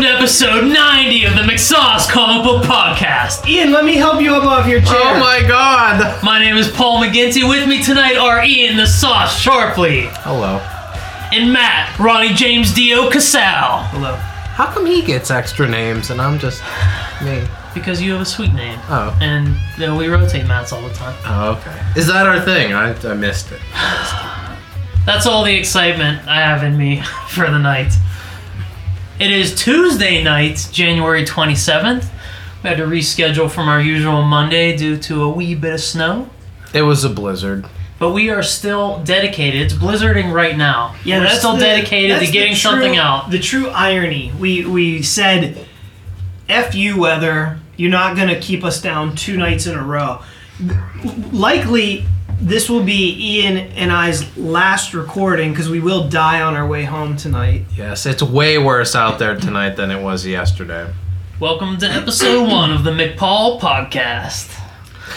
Welcome to episode 90 of the McSauce Comic Book Podcast. Ian, let me help you up off your chair. Oh my god! My name is Paul McGinty. With me tonight are Ian the Sauce Sharpley Hello. and Matt Ronnie James Dio Casal. Hello. How come he gets extra names and I'm just me? Because you have a sweet name. Oh. And you know, we rotate Matt's all the time. Oh, okay. Is that our thing? I, I missed it. That's all the excitement I have in me for the night. It is Tuesday night, January 27th. We had to reschedule from our usual Monday due to a wee bit of snow. It was a blizzard. But we are still dedicated. It's blizzarding right now. Yeah, we're still the- dedicated to getting true- something out. The true irony. We we said, "F you weather. You're not gonna keep us down two nights in a row." Likely, this will be Ian and I's last recording because we will die on our way home tonight. Yes, it's way worse out there tonight than it was yesterday. Welcome to episode one of the McPaul podcast.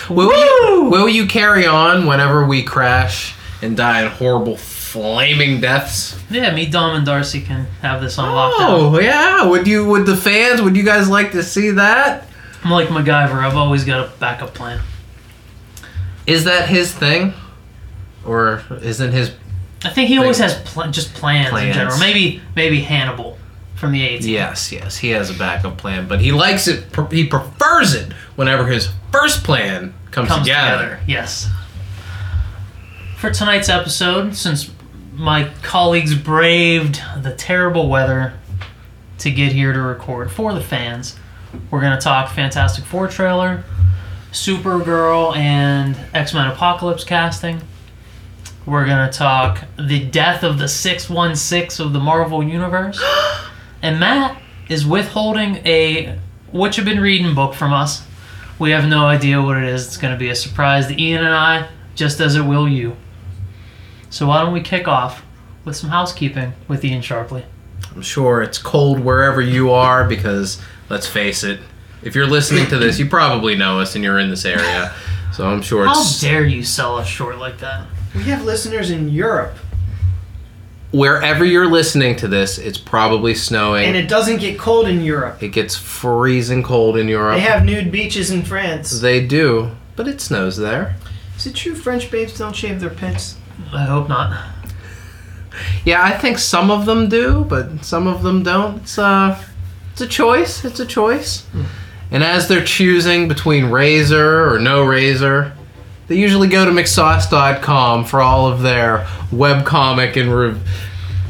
Will you, will you carry on whenever we crash and die in horrible flaming deaths? Yeah, me, Dom, and Darcy can have this on lockdown. Oh yeah. Would you? Would the fans? Would you guys like to see that? I'm like MacGyver. I've always got a backup plan. Is that his thing, or isn't his? I think he always Thing. has pl- just plans, in general. Maybe maybe Hannibal from the 80s. Yes, yes, he has a backup plan, but he likes it. He prefers it whenever his first plan comes, comes together. together. Yes. For tonight's episode, since my colleagues braved the terrible weather to get here to record for the fans, we're going to talk Fantastic Four trailer, Supergirl and X Men Apocalypse casting. We're going to talk the death of the 616 of the Marvel Universe. and Matt is withholding a What you've Been Reading book from us. We have no idea what it is. It's going to be a surprise to Ian and I, just as it will you. So why don't we kick off with some housekeeping with Ian Sharpley? I'm sure it's cold wherever you are because let's face it, if you're listening to this, you probably know us and you're in this area. So I'm sure How it's dare you sell us short like that? We have listeners in Europe, wherever you're listening to this, it's probably snowing. and it doesn't get cold in Europe. it gets freezing cold in Europe. They have nude beaches in France. They do, but it snows there. Is it true French babes don't shave their pits? I hope not. Yeah, I think some of them do, but some of them don't. It's uh it's a choice. It's a choice. And as they're choosing between razor or no razor, they usually go to McSauce.com for all of their webcomic and re-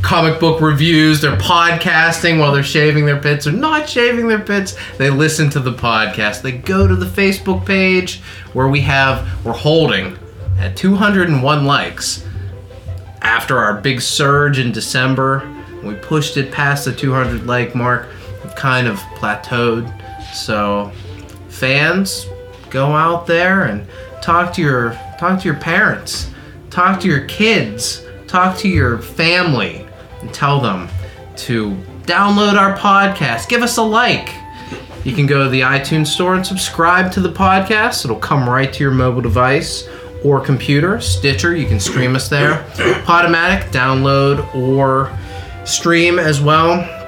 comic book reviews. They're podcasting while they're shaving their pits or not shaving their pits. They listen to the podcast. They go to the Facebook page where we have we're holding at 201 likes after our big surge in December, we pushed it past the 200 like mark, we've kind of plateaued. So, fans, go out there and talk to your talk to your parents, talk to your kids, talk to your family, and tell them to download our podcast. Give us a like. You can go to the iTunes store and subscribe to the podcast. It'll come right to your mobile device or computer. Stitcher, you can stream us there. Podomatic, download or stream as well.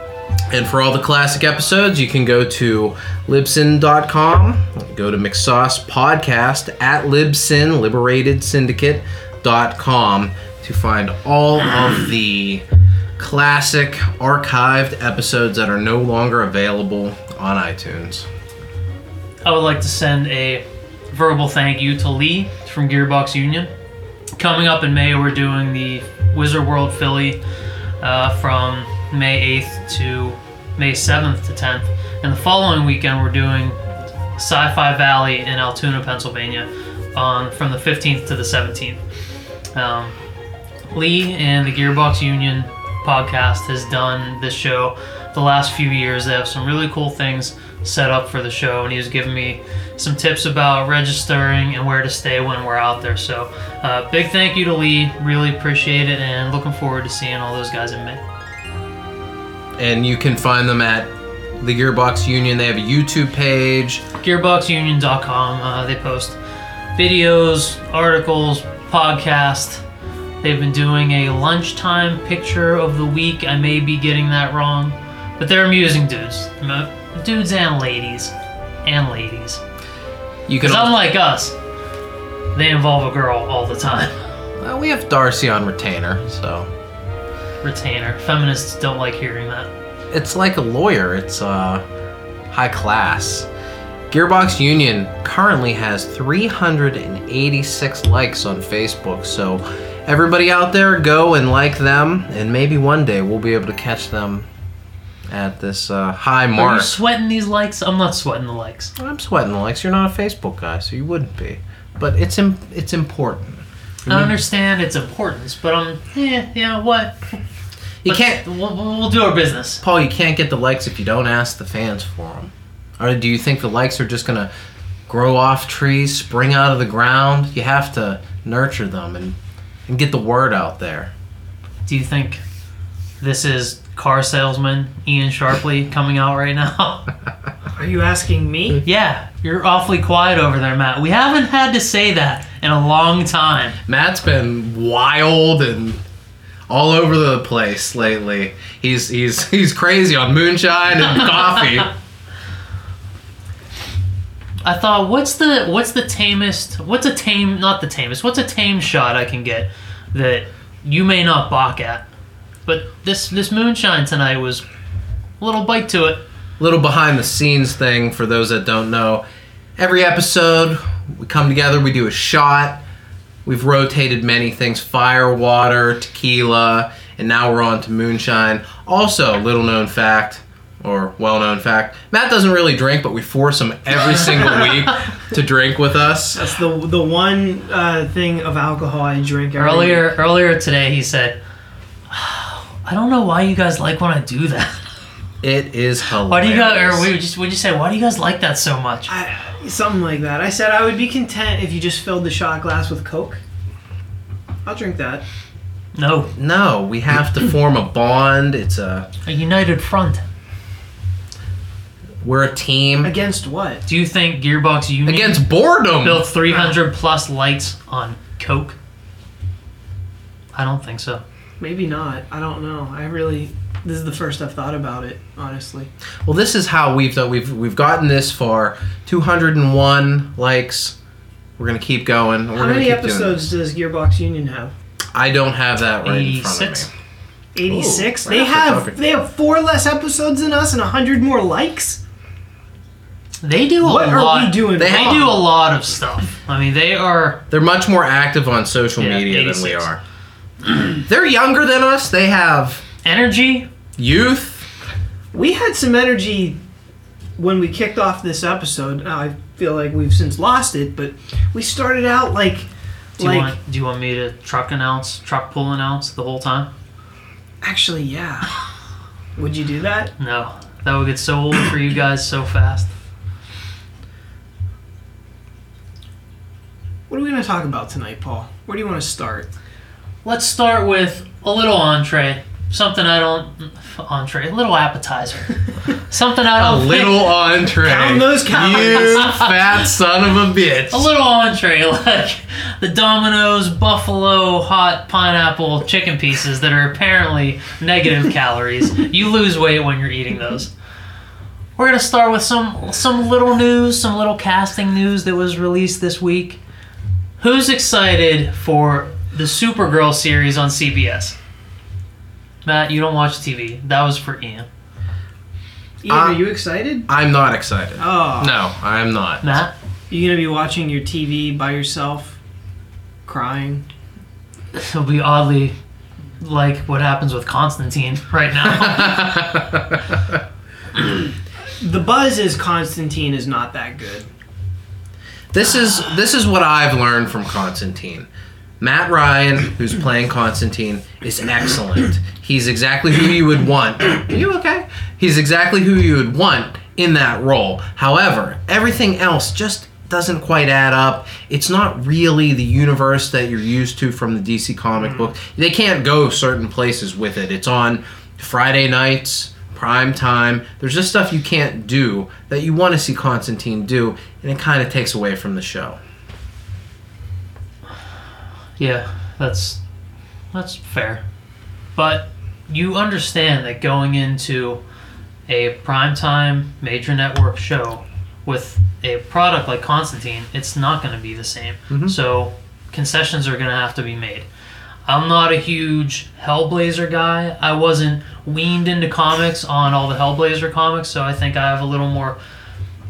And for all the classic episodes, you can go to libsyn.com, go to McSauce Podcast at Libsyn, Liberated Syndicate.com to find all of the classic archived episodes that are no longer available on iTunes. I would like to send a verbal thank you to Lee from Gearbox Union. Coming up in May, we're doing the Wizard World Philly uh, from May 8th to May 7th to 10th. And the following weekend, we're doing Sci Fi Valley in Altoona, Pennsylvania on from the 15th to the 17th. Um, Lee and the Gearbox Union podcast has done this show the last few years. They have some really cool things set up for the show, and he was giving me some tips about registering and where to stay when we're out there. So, uh, big thank you to Lee. Really appreciate it, and looking forward to seeing all those guys in May. And you can find them at the Gearbox Union. They have a YouTube page. GearboxUnion.com. Uh, they post videos, articles, podcast. They've been doing a lunchtime picture of the week. I may be getting that wrong, but they're amusing dudes, dudes and ladies, and ladies. You can. Al- unlike us, they involve a girl all the time. Well, we have Darcy on retainer, so Retainer. Feminists don't like hearing that. it's like a lawyer. It's uh, high class. Gearbox Union currently has 386 likes on Facebook, so everybody out there, go and like them, and maybe one day we'll be able to catch them at this uh, high Are you mark. sweating these likes? I'm not sweating the likes. I'm sweating the likes. You're not a Facebook guy, so you wouldn't be. But it's Im- it's important. I understand its importance, but I'm, eh, yeah, what? You Let's- can't, We'll, we'll do our business. Paul. You can't get the likes if you don't ask the fans for them. Or do you think the likes are just gonna grow off trees, spring out of the ground? You have to nurture them and and get the word out there. Do you think this is car salesman Ian Sharpley coming out right now? Are you asking me? yeah, you're awfully quiet over there, Matt. We haven't had to say that in a long time. Matt's been wild and all over the place lately. He's he's he's crazy on moonshine and coffee. I thought, what's the what's the tamest? What's a tame? Not the tamest. What's a tame shot I can get that you may not balk at? But this this moonshine tonight was a little bite to it. little behind the scenes thing for those that don't know. Every episode, we come together, we do a shot. We've rotated many things fire, water, tequila, and now we're on to moonshine. Also, little known fact, or well known fact, Matt doesn't really drink, but we force him every single week to drink with us. That's the the one uh, thing of alcohol I drink every Earlier earlier today, he said, "I don't know why you guys like when I do that. It is hilarious. Why do you guys? Or we just would you say why do you guys like that so much? I, something like that. I said I would be content if you just filled the shot glass with Coke. I'll drink that. No, No, we have to form a bond. It's a a united front. we're a team Against what? Do you think Gearbox Union against boredom. built 300 plus lights on Coke? I don't think so. Maybe not. I don't know. I really. This is the first I've thought about it, honestly. Well, this is how we've done. We've we've gotten this far. Two hundred and one likes. We're gonna keep going. We're How many episodes does Gearbox Union have? I don't have that right in front of 86. me. 86. Ooh, they right off the have they have four less episodes than us and 100 more likes. They do a What are we doing They wrong? do a lot of stuff. I mean, they are. They're much more active on social Yeah, media than we are. They're younger than us. They have Energy. Youth. We had some energy when we kicked off this episode. I feel like we've since lost it, but we started out like Do you like want? Do you want me to truck announce, truck pull announce the whole time? actually, yeah. Would you do that? No, that would get so old for you guys so fast. What are we going to talk about tonight, Paul? Where do you want to start? Let's start with a little entree. Something I don't entree, a little appetizer. Something I A don't think- little entree. Count those calories. You fat son of a bitch. a little entree like the Domino's buffalo hot pineapple chicken pieces that are apparently negative calories. You lose weight when you're eating those. We're gonna start with some some little news, some little casting news that was released this week. Who's excited for the Supergirl series on CBS? Matt, you don't watch TV. That was for Ian. Ian, Uh, are you excited? I'm not excited. Oh, No, I'm not. Matt, you gonna be watching your TV by yourself, crying? it'll be oddly like what happens with Constantine right now. The buzz is Constantine is not that good. This is this is what I've learned from Constantine. Matt Ryan, who's playing Constantine, is excellent. He's exactly who you would want. Are you okay? He's exactly who you would want in that role. However, everything else just doesn't quite add up. It's not really the universe that you're used to from the DC comic hmm. book. They can't go certain places with it. It's on Friday nights, prime time. There's just stuff you can't do that you want to see Constantine do, and it kind of takes away from the show. Yeah, that's that's fair. But you understand that going into a primetime major network show with a product like Constantine, it's not going to be the same. Mm-hmm. So concessions are going to have to be made. I'm not a huge Hellblazer guy. I wasn't weaned into comics on all the Hellblazer comics, so I think I have a little more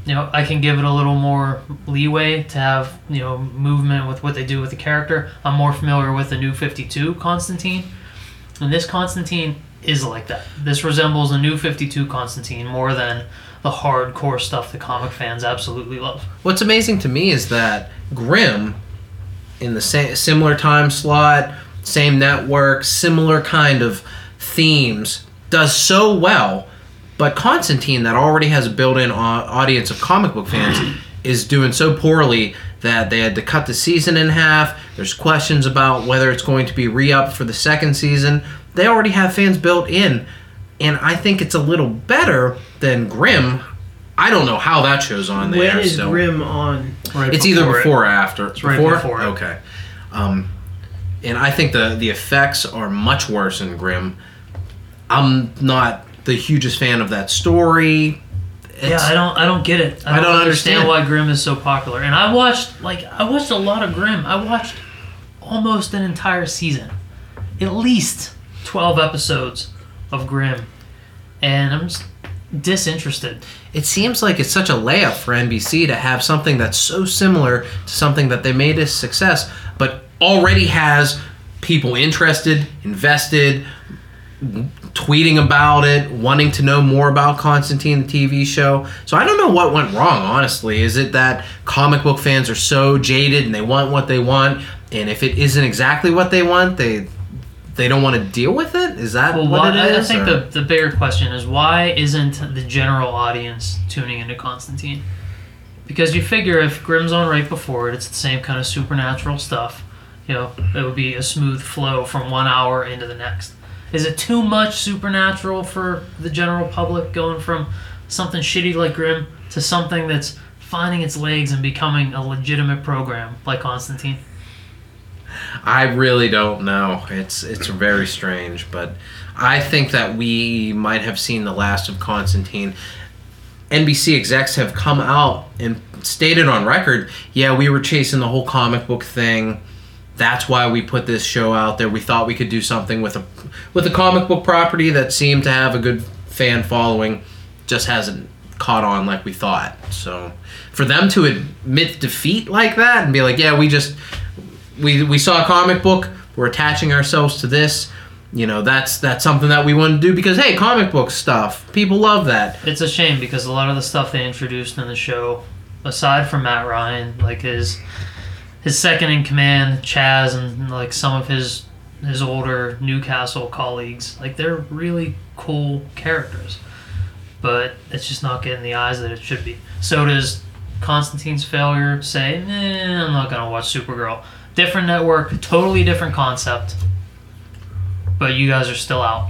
you know, I can give it a little more leeway to have, you know, movement with what they do with the character. I'm more familiar with the new 52 Constantine. And this Constantine is like that. This resembles a new 52 Constantine more than the hardcore stuff the comic fans absolutely love. What's amazing to me is that Grimm, in the same similar time slot, same network, similar kind of themes, does so well. But Constantine, that already has a built-in audience of comic book fans, is doing so poorly that they had to cut the season in half. There's questions about whether it's going to be re-upped for the second season. They already have fans built in, and I think it's a little better than Grimm. I don't know how that show's on there. When is still. Grimm on? Right It's either it. before or after. It's right before it. Okay. Um, and I think the the effects are much worse in Grimm. I'm not the hugest fan of that story. Yeah, I don't I don't get it. I I don't, don't understand, understand. why Grimm is so popular. And I watched like I watched a lot of Grimm. I watched almost an entire season. At least 12 episodes of Grimm. And I'm just disinterested. It seems like it's such a layup for NBC to have something that's so similar to something that they made a success, but already has people interested, invested, tweeting about it, wanting to know more about Constantine, the TV show. So I don't know what went wrong, honestly. Is it that comic book fans are so jaded and they want what they want, and if it isn't exactly what they want, they they don't want to deal with it? Is that Well, what it I- I think or- the, the bigger question is why isn't the general audience tuning into Constantine? Because you figure if Grimm's on right before it, it's the same kind of supernatural stuff. You know, it would be a smooth flow from one hour into the next. Is it too much supernatural for the general public going from something shitty like Grimm to something that's finding its legs and becoming a legitimate program like Constantine? I really don't know. It's it's very strange, but I think that we might have seen the last of Constantine. NBC execs have come out and stated on record, yeah, we were chasing the whole comic book thing. That's why we put this show out there. We thought we could do something with a with a comic book property that seemed to have a good fan following, just hasn't caught on like we thought. So, for them to admit defeat like that and be like, yeah, we just we we saw a comic book. We're attaching ourselves to this. You know, that's that's something that we want to do because hey, comic book stuff. People love that. It's a shame because a lot of the stuff they introduced in the show, aside from Matt Ryan, like his his second in command, Chaz, and like some of his his older Newcastle colleagues, like they're really cool characters. But it's just not getting the eyes that it should be. So does Constantine's failure say, eh, I'm not gonna watch Supergirl. Different network, totally different concept. But you guys are still out.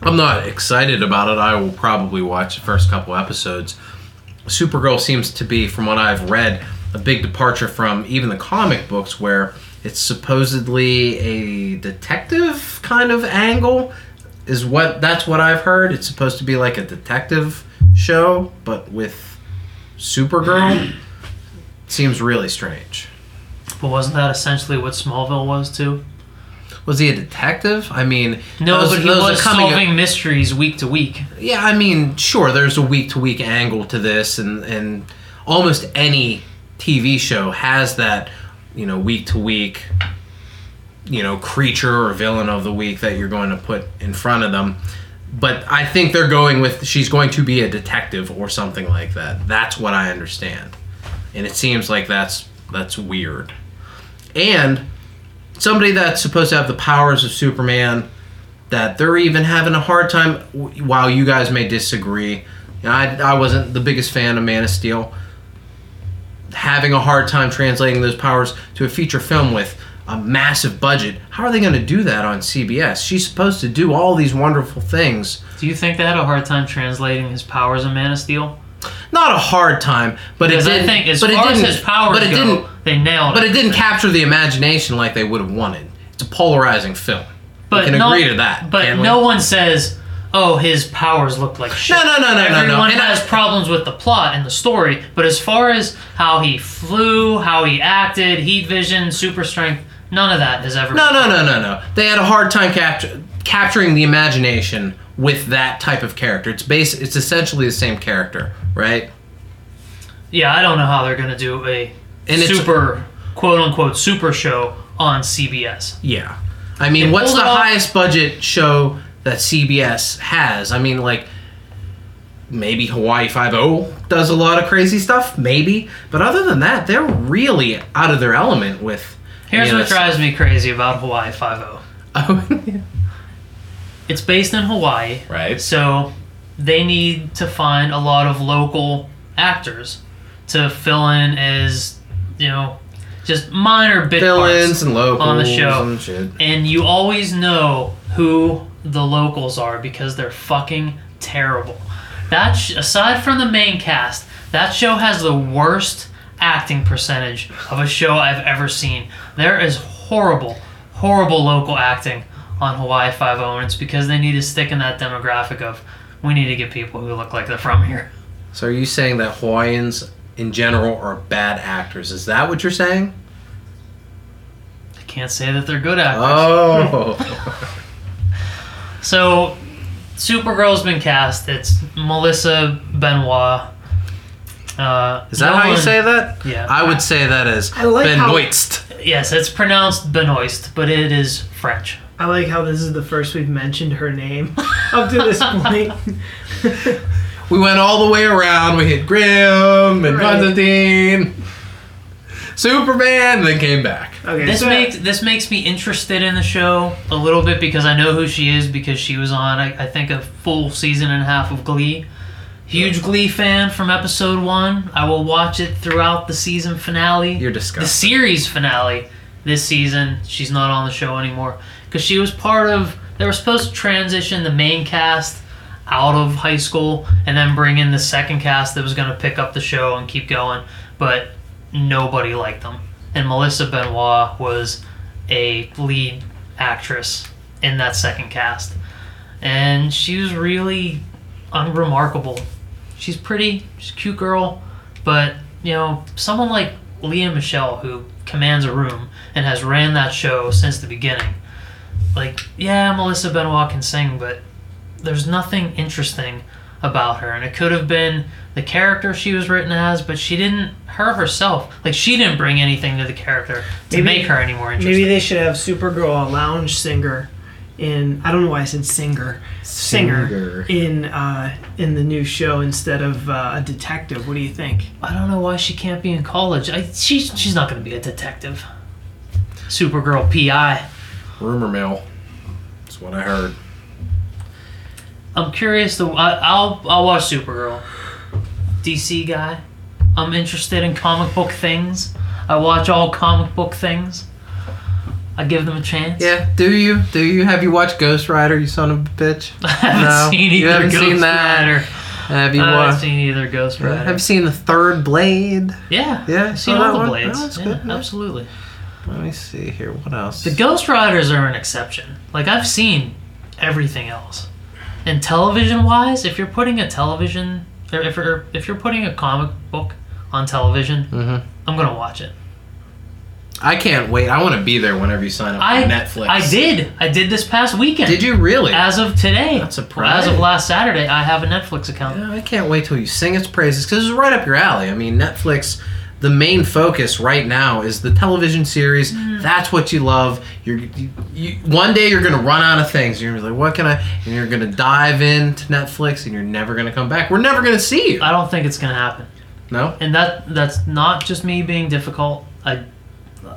I'm not excited about it. I will probably watch the first couple episodes. Supergirl seems to be, from what I've read, a big departure from even the comic books, where it's supposedly a detective kind of angle. Is what that's what I've heard. It's supposed to be like a detective show, but with Supergirl. Seems really strange. But wasn't that essentially what Smallville was too? Was he a detective? I mean, No, those- but he was coming- solving mysteries week to week. Yeah, I mean, sure, there's a week to week angle to this, and and almost any TV show has that, you know, week to week, you know, creature or villain of the week that you're going to put in front of them. But I think they're going with she's going to be a detective or something like that. That's what I understand, and it seems like that's that's weird. And somebody that's supposed to have the powers of Superman that they're even having a hard time. While you guys may disagree, I, I wasn't the biggest fan of Man of Steel. Having a hard time translating those powers to a feature film with a massive budget. How are they going to do that on CBS? She's supposed to do all these wonderful things. Do you think they had a hard time translating his powers in Man of Steel? Not a hard time, but Because it didn't. think as but far as didn't- his powers but it go, didn't. they nailed But it. it didn't capture the imagination like they would have wanted. It's a polarizing film. But we can no, agree to that. But no one says, oh, his powers look like shit. No, no, no, no, no, no. Everyone And I- has problems with the plot and the story, but as far as how he flew, how he acted, heat vision, super strength, none of that has ever. No, no, no, no, no. They had a hard time capture, capturing the imagination with that type of character. It's base. It's essentially the same character, right? Yeah, I don't know how they're gonna do a And super quote unquote super show on CBS. Yeah. I mean, They what's the off- highest budget show that CBS has? I mean, like maybe Hawaii Five O does a lot of crazy stuff, maybe. But other than that, they're really out of their element with. Here's you know, what drives me crazy about Hawaii Five O. Oh, It's based in Hawaii, right. so they need to find a lot of local actors to fill in as you know just minor bit parts and locals on the show. and shit. and you always know who the locals are because they're fucking terrible. That sh- aside from the main cast, that show has the worst acting percentage of a show I've ever seen. There is horrible, horrible local acting on Hawaii Five O, and it's because they need to stick in that demographic of we need to get people who look like they're from here. So are you saying that Hawaiians in general are bad actors? Is that what you're saying? I can't say that they're good actors. Oh. So, Supergirl's been cast. It's Melissa Benoit. Uh, Is that no how you one- say that? Yeah. I would say that as I like how- Benoist. Yes, it's pronounced Benoist, but it is French. I like how this is the first we've mentioned her name up to this point. We went all the way around. We hit Grimm and Right. Constantine, Superman, and then came back. Okay, This so makes this makes me interested in the show a little bit because I know who she is because she was on I, I think a full season and a half of Glee. Huge Glee fan from episode one. I will watch it throughout the season finale. You're disgusting. the series finale this season. She's not on the show anymore because she was part of. They were supposed to transition the main cast out of high school and then bring in the second cast that was going to pick up the show and keep going, but nobody liked them. And Melissa Benoit was a lead actress in that second cast, and she was really unremarkable. She's pretty, she's a cute girl, but you know, someone like Lea Michele who commands a room and has ran that show since the beginning. Like, yeah, Melissa Benoit can sing, but there's nothing interesting about her, and it could have been the character she was written as, but she didn't. Her herself, like she didn't bring anything to the character to Maybe- make her any more interesting. maybe they should have Supergirl a lounge singer in. I don't know why I said singer. Singer, Singer. in uh, in the new show instead of uh, a detective. What do you think? I don't know why she can't be in college. I, she's she's not going to be a detective. Supergirl PI. Rumor mill. That's what I heard. I'm curious. To I, I'll I'll watch Supergirl. DC guy. I'm interested in comic book things. I watch all comic book things. I give them a chance. Yeah, do you? Do you? Have you watched Ghost Rider, you son of a bitch? I haven't No, seen you either haven't Ghost seen that. Rider. Have you I haven't seen either Ghost Rider. Have you seen the third Blade? yeah, Yeah, seen all the one? blades. Oh, yeah, good, absolutely. Let me see here. What else? The Ghost Riders are an exception. Like I've seen everything else. And television wise, if you're putting a television if you're if you're putting a comic book on television, Mhm. I'm gonna watch it. I can't wait. I want to be there whenever you sign up I for Netflix. I did. I did this past weekend. Did you really? As of today. That's As of last Saturday, I have a Netflix account. Yeah, I can't wait till you sing its praises because it's right up your alley. I mean, Netflix. The main focus right now is the television series. Mm. That's what you love. You're you, you, one day you're gonna run out of things. You're gonna be like, what can I? And you're gonna dive into Netflix, and you're never gonna come back. We're never gonna see you. I don't think it's gonna happen. No. and that that's not just me being difficult. I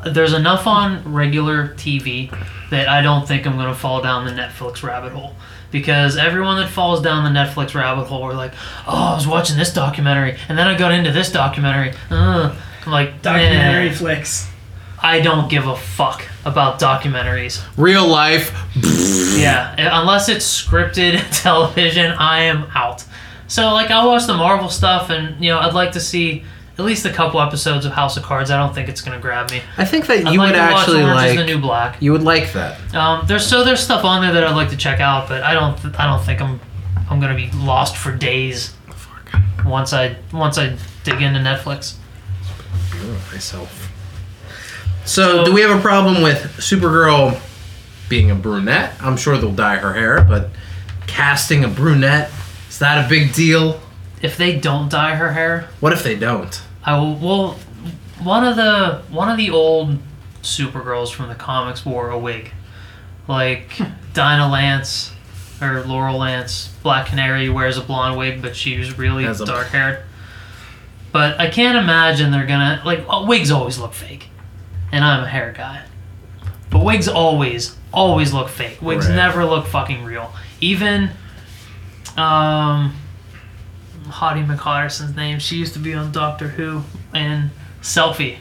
there's enough on regular TV that I don't think I'm gonna fall down the Netflix rabbit hole because everyone that falls down the Netflix rabbit hole are like, oh, I was watching this documentary and then I got into this documentary. Uh, I'm like Documentary "Eh, flicks. I don't give a fuck about documentaries. Real life. Yeah, unless it's scripted television, I am out. So like I'll watch the Marvel stuff, and you know I'd like to see at least a couple episodes of House of Cards. I don't think it's gonna grab me. I think that I'd you like would to watch actually Orange is like. the New Black. you would like that. Um, there's so there's stuff on there that I'd like to check out, but I don't th- I don't think I'm I'm gonna be lost for days once I once I dig into Netflix. myself. So, do we have a problem with Supergirl being a brunette? I'm sure they'll dye her hair, but casting a brunette is that a big deal? If they don't dye her hair, What if they don't? I will. Well, one of the one of the old Supergirls from the comics wore a wig, like Dinah Lance or Laurel Lance. Black Canary wears a blonde wig, but she was really Has a- dark haired. But I can't imagine they're gonna like oh, wigs always look fake, and I'm a hair guy. But wigs always always look fake. Wigs Right. never look fucking real. Even um Hottie McHotterson's name. She used to be on Doctor Who and Selfie.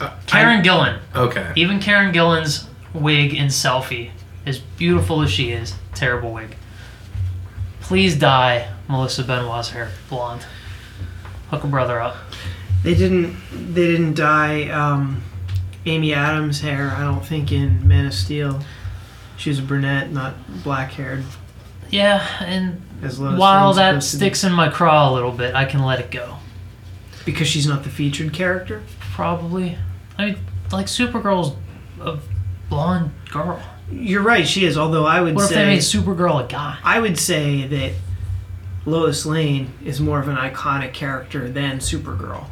Uh, Karen Gillan. Okay. Even Karen Gillan's wig in Selfie, as beautiful as she is, terrible wig. Please dye Melissa Benoit's hair blonde. Hook a brother up. They didn't. They didn't dye um, Amy Adams' hair. I don't think in Man of Steel. She was a brunette, not black haired. Yeah, and As while that supposed to be. sticks in my craw a little bit, I can let it go. because she's not the featured character. Probably. I mean, like Supergirl's a blonde girl. You're right, she is. Although I would say What if they made Supergirl a guy? I would say that Lois Lane is more of an iconic character than Supergirl.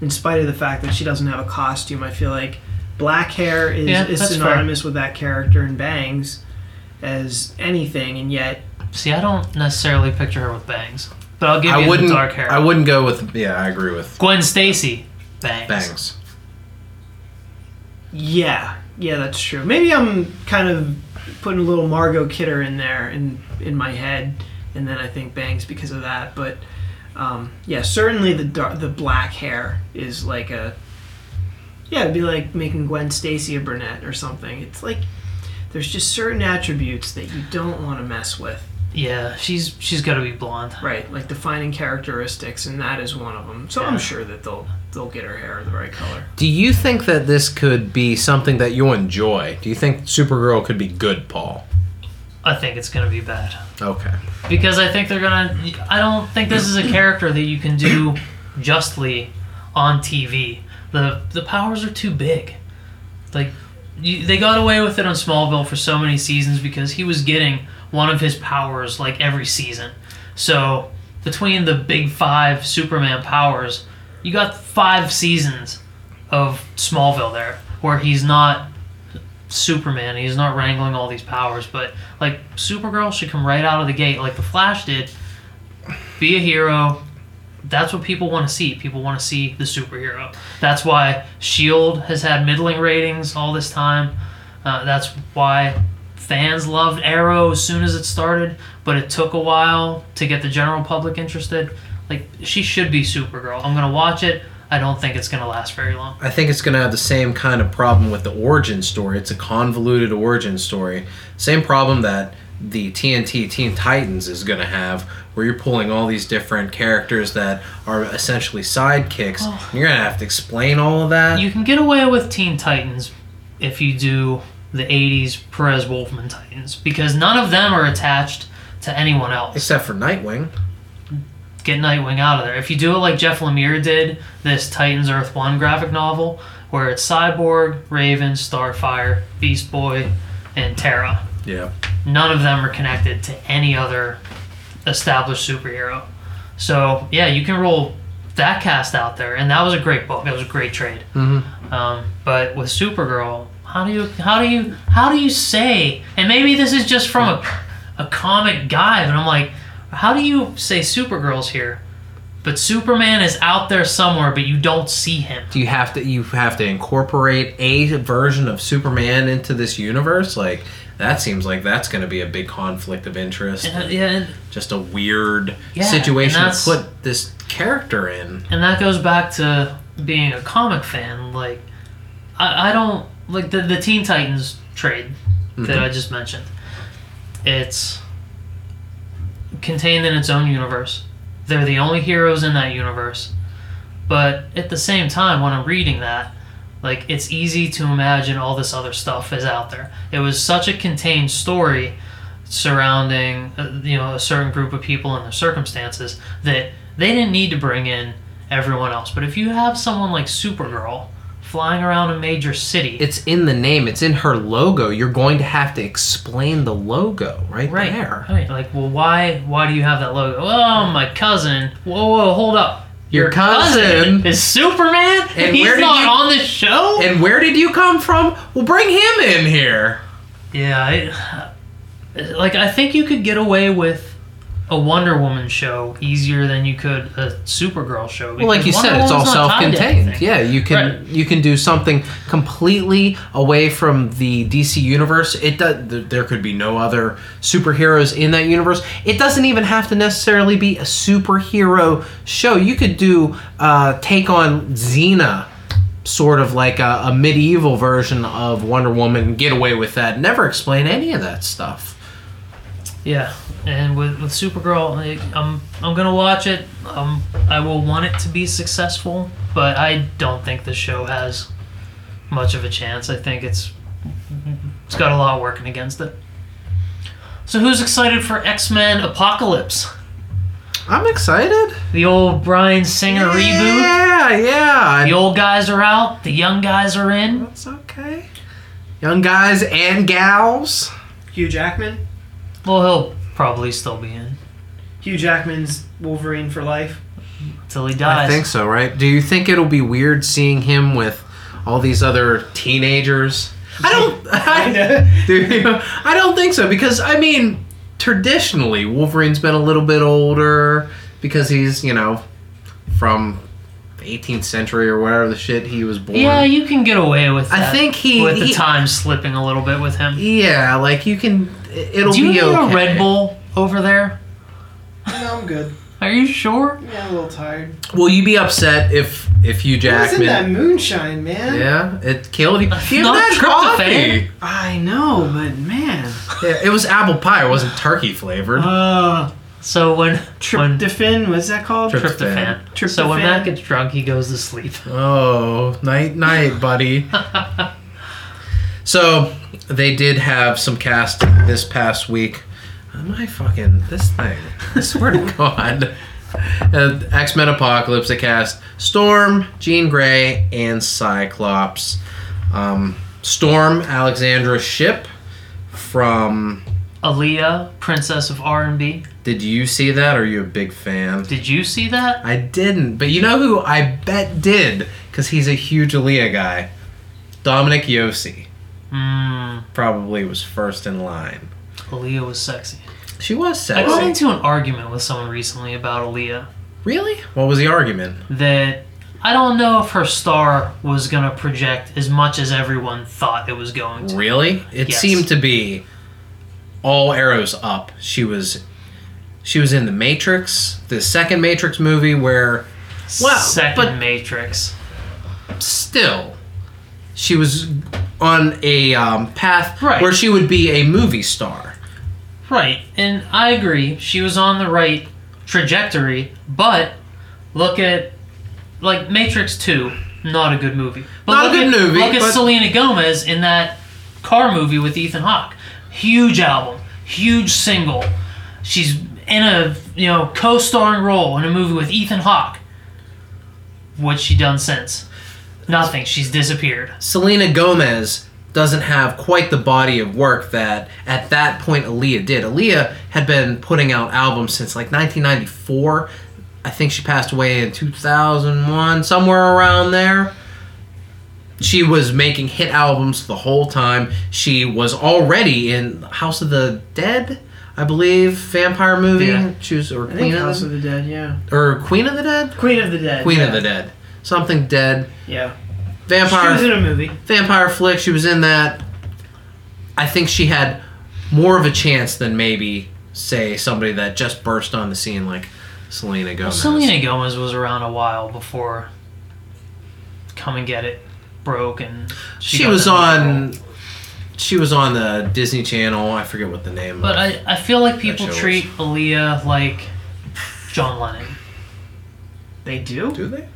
In spite of the fact that she doesn't have a costume, I feel like black hair is, Yeah, is synonymous with that character and bangs as anything, and yet See, I don't necessarily picture her with bangs, but I'll give I you wouldn't. the dark hair. I wouldn't go with. Yeah, I agree with Gwen Stacy, bangs. bangs. yeah, yeah, that's true. Maybe I'm kind of putting a little Margot Kidder in there in in my head, and then I think bangs because of that. But um, yeah, certainly the dark, the black hair is like a yeah, it'd be like making Gwen Stacy a brunette or something. It's like there's just certain attributes that you don't want to mess with, Yeah, she's she's got to be blonde. right? Like defining characteristics, and that is one of them. So Yeah. I'm sure that they'll they'll get her hair the right color. Do you think that this could be something that you'll enjoy? Do you think Supergirl could be good, Paul? I think it's gonna be bad Okay. because I think they're gonna. I don't think this is a character that you can do justly on TV. the The powers are too big. Like you, they got away with it on Smallville for so many seasons because he was getting one of his powers like every season. So between the big five Superman powers, you got five seasons of Smallville there where he's not Superman. He's not wrangling all these powers, but like Supergirl should come right out of the gate, like the Flash did. Be a hero. That's what people want to see. People want to see the superhero. That's why Shield has had middling ratings all this time. Uh, that's why fans loved Arrow as soon as it started, but it took a while to get the general public interested. Like she should be Supergirl. I'm gonna watch it. I don't think it's gonna last very long. I think it's going to have the same kind of problem with the origin story. It's a convoluted origin story. Same problem that the TNT Teen Titans is going to have, where you're pulling all these different characters that are essentially sidekicks. Oh. You're going to have to explain all of that. You can get away with Teen Titans if you do the 80s Perez Wolfman Titans because none of them are attached to anyone else. except for Nightwing. Get Nightwing out of there. If you do it like Jeff Lemire did, this Titans Earth 1 graphic novel, where it's Cyborg, Raven, Starfire, Beast Boy, and Terra. Yeah. None of them are connected to any other established superhero. So, yeah, you can roll that cast out there, and that was a great book. That was a great trade. Mm-hmm. Um, but with Supergirl, how do you how do you how do you say? And maybe this is just from a a comic guy, but I'm like, how do you say Supergirl's here? But Superman is out there somewhere, but you don't see him. Do you have to you have to incorporate a version of Superman into this universe? Like that seems like that's going to be a big conflict of interest. And, uh, yeah, and, Just a weird Yeah, situation to put this character in. and that goes back to being a comic fan. Like, I, I don't like the the Teen Titans trade that Mhm. I just mentioned. It's contained in its own universe. They're the only heroes in that universe. But at the same time, when I'm reading that, like it's easy to imagine all this other stuff is out there. It was such a contained story surrounding uh, you know a certain group of people and their circumstances that they didn't need to bring in everyone else. But if you have someone like Supergirl flying around a major city, It's in the name. It's in her logo. You're going to have to explain the logo right, right there. Right, like well, why why do you have that logo? Oh, my cousin. Whoa, whoa, hold up. Your cousin- is Superman. And He's where did not you- on this show. And where did you come from? Well, bring him in here. Yeah, I, like I think you could get away with a Wonder Woman show easier than you could a Supergirl show. Well, like you because said, Wonder it's all Woman's not tied to self-contained. Yeah, you can Right. you can do something completely away from the DC universe. It does. There could be no other superheroes in that universe. It doesn't even have to necessarily be a superhero show. You could do uh, take on Xena, sort of like a, a medieval version of Wonder Woman. Get away with that. Never explain any of that stuff. Yeah, and with with Supergirl, like, I'm I'm gonna watch it. Um, I will want it to be successful, but I don't think the show has much of a chance. I think it's it's got a lot working against it. So who's excited for X Men Apocalypse? I'm excited. The old Bryan Singer reboot. Yeah, yeah. The old guys are out. The young guys are in. That's okay. Young guys and gals. Hugh Jackman. Well, he'll probably still be in Hugh Jackman's Wolverine for life. until he dies. I think so, right? Do you think it'll be weird seeing him with all these other teenagers? I don't. I, Kinda. do you? I don't think so because I mean, traditionally, Wolverine's been a little bit older because he's you know from the 18th century or whatever the shit he was born. Yeah, you can get away with I that. think he- with the he- time slipping a little bit with him. Yeah, like you can. It'll Do you be need okay. a Red Bull over there? No, I'm good. Are you sure? Yeah, a little tired. Will you be upset if if you What's in Jackman? that moonshine, man? Yeah, it killed you. Give Not that coffee. I know, but man. Yeah, it was apple pie. It wasn't turkey flavored. Uh, So when when tryptophan, what's that called? Tryptophan. tryptophan. So when Matt gets drunk, he goes to sleep. Oh, night night, buddy. so they did have some casting this past week. Am I fucking this thing? I swear to God. Uh, X Men Apocalypse. They cast Storm, Jean Grey, and Cyclops. Um, Storm, Alexandra Shipp from. Aaliyah, Princess of R&B. Did you see that? Or are you a big fan? Did you see that? I didn't, but you know who I bet did because he's a huge Aaliyah guy. Dominic Yossi Mmm, probably was first in line. Aaliyah was sexy. She was sexy. I got into an argument with someone recently about Aaliyah. Really? What was the argument? That I don't know if her star was gonna project as much as everyone thought it was going to. Really? It Yes. seemed to be all arrows up. She was she was in the Matrix, the second Matrix movie where Wow, Second but- Matrix. still she was on a um, path Right. where she would be a movie star. Right, and I agree. She was on the right trajectory, but look at like Matrix Two, not a good movie. But Not a good at, movie, Look at Selena Gomez in that car movie with Ethan Hawke. Huge album, huge single. She's in a you know co-starring role in a movie with Ethan Hawke. What's she done since? Nothing. She's disappeared. Selena Gomez doesn't have quite the body of work that at that point Aaliyah did. Aaliyah had been putting out albums since like 1994. I think she passed away in 2001, somewhere around there. She was making hit albums the whole time. She was already in House of the Dead, I believe, vampire movie. Yeah. She was or I think Queen House of of the, the Dead, yeah. or Queen of the Dead, Queen of the Dead. Queen yeah. of the Dead, something dead, Yeah. vampire She was in a movie. vampire flick. She was in that. I think she had more of a chance than maybe say somebody that just burst on the scene like Selena Well, Gomez. Selena Gomez was around a while before Come and Get It broke and She, got was on. role. She was on the Disney Channel. I forget what the name. But of I, I feel like people show was- treat Aaliyah like John Lennon. They do? do they?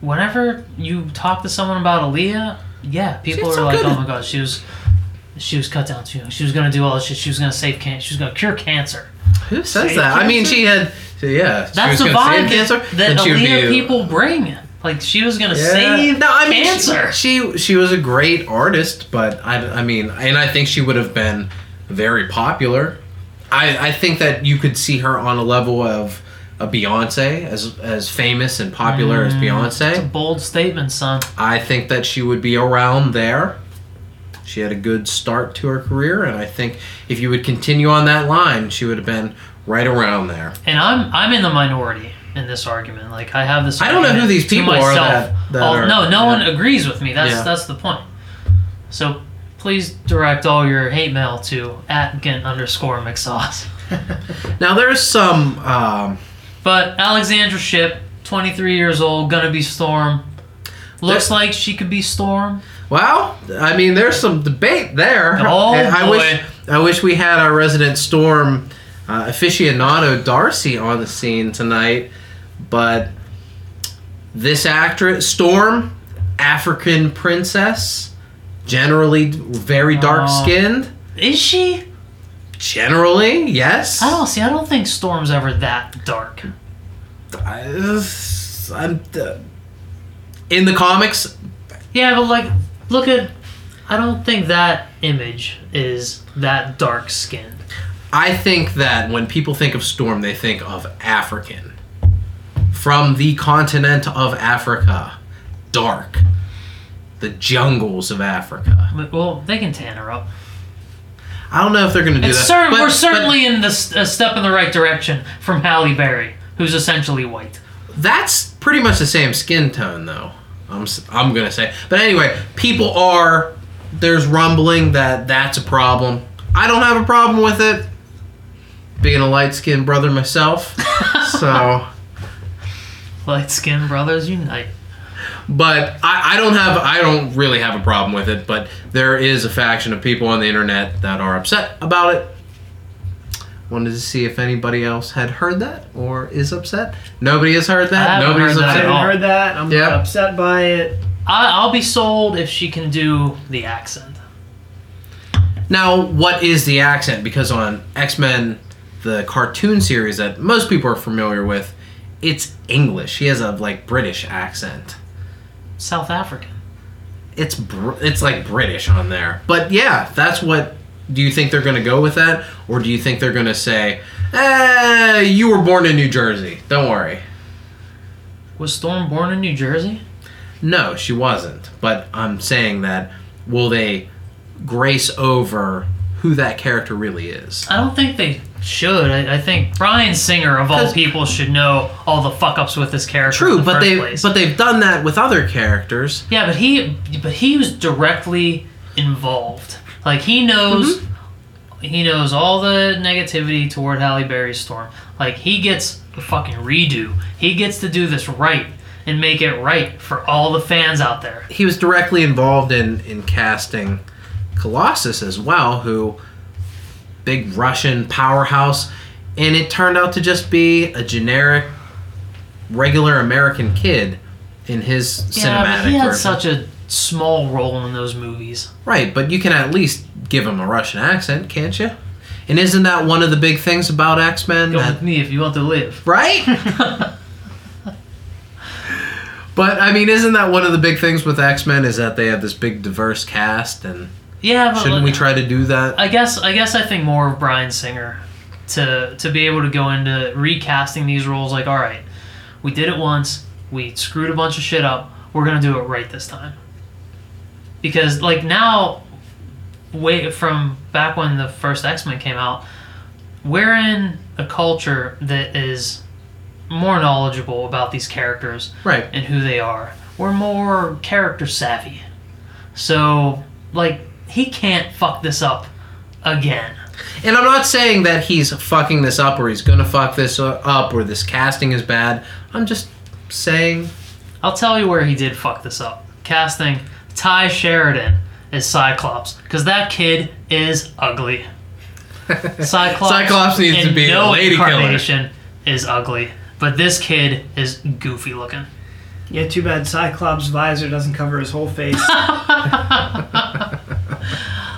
Whenever you talk to someone about Aaliyah, yeah, people are so like, good. "Oh my god, she was, she was cut down too. She was gonna do all this shit. She was gonna save cancer. She was gonna cure cancer." Who says Save that? I mean, she had. Yeah, she That's was the vibe cancer. that, that Aaliyah people bring. Like she was gonna Yeah. save no, I mean, she- She, she was a great artist, but I I mean, and I think she would have been very popular. I I think that you could see her on a level of a Beyonce as as famous and popular as Beyonce. It's a bold statement, son. I think that she would be around there. She had a good start to her career, and I think if you would continue on that line, she would have been right around there. And I'm I'm in the minority in this argument. Like I have this. I don't know who these people are that- that are- no, no yeah. one agrees with me. That's Yeah. that's the point. So please direct all your hate mail to at Gent underscore McSauce. Now there's some. Um, But Alexandra Shipp, 23 years old, gonna be Storm. Looks That- like she could be Storm. Well, I mean, there's some debate there. Oh, And I boy. wish I wish we had our resident storm uh, aficionado Darcy on the scene tonight, but this actress Storm, African princess, generally very dark Oh. skinned. Is she? Generally, yes. I don't see. I don't think Storm's ever that dark. I, am in the comics. Yeah, but like, look at. I don't think that image is that dark skinned. I think that when people think of Storm, they think of African. From the continent of Africa. Dark. The jungles of Africa. Well, they can tan her up. I don't know if they're going to do It's that. but- we're but certainly in this a step in the right direction from Halle Berry, who's essentially white. that's pretty much the same skin tone, though. I'm, I'm going to say. But anyway, people are. There's rumbling that that's a problem. I don't have a problem with it. Being a light skinned brother myself. so. Light skinned brothers unite. But I, I don't have I don't really have a problem with it, but there is a faction of people on the internet that are upset about it. Wanted to see if anybody else had heard that or is upset. Nobody has heard I that. haven't Nobody's heard that I at upset. haven't all. heard that. I'm Yeah. upset by it. I, I'll be sold if she can do the accent. Now, what is the accent? Because on X Men, the cartoon series that most people are familiar with, it's English. She has a like British accent. South African. it's br- it's like British on there. But yeah, that's what. Do you think they're going to go with that, or do you think they're going to say, "Eh, you were born in New Jersey. Don't worry." Was Storm born in New Jersey? No, she wasn't. But I'm saying that will they grace over who that character really is? I don't think they should. I, I think Bryan Singer, of all people, should know all the fuck ups with this character. True, but they place. but they've done that with other characters. Yeah, but he but he was directly involved. Like he knows Mm-hmm. he knows all the negativity toward Halle Berry's storm. Like he gets a fucking redo. He gets to do this right and make it right for all the fans out there. He was directly involved in in casting Colossus as well, who big Russian powerhouse, and it turned out to just be a generic, regular American kid in his Yeah, cinematic but he had version. such a small role in those movies. right, but you can at least give him a Russian accent, can't you? And isn't that one of the big things about X Men? Go with me if you want to live. right? but I mean, isn't that one of the big things with X Men? Is that they have this big diverse cast, and Yeah, but shouldn't we try to do that? I guess I guess I think more of Bryan Singer to to be able to go into recasting these roles like all right, we did it once, we screwed a bunch of shit up, we're going to do it right this time. Because like now way from back when the first X-Men came out, we're in a culture that is more knowledgeable about these characters Right. and who they are. We're more character savvy. So, like, he can't fuck this up again. And I'm not saying that he's fucking this up or he's gonna fuck this up or this casting is bad. I'm just saying. I'll tell you where he did fuck this up. Casting Tye Sheridan as Cyclops, because that kid is ugly. Cyclops, Cyclops needs to in be a no lady killer. incarnation is ugly, but this kid is goofy looking. Yeah, too bad Cyclops' visor doesn't cover his whole face.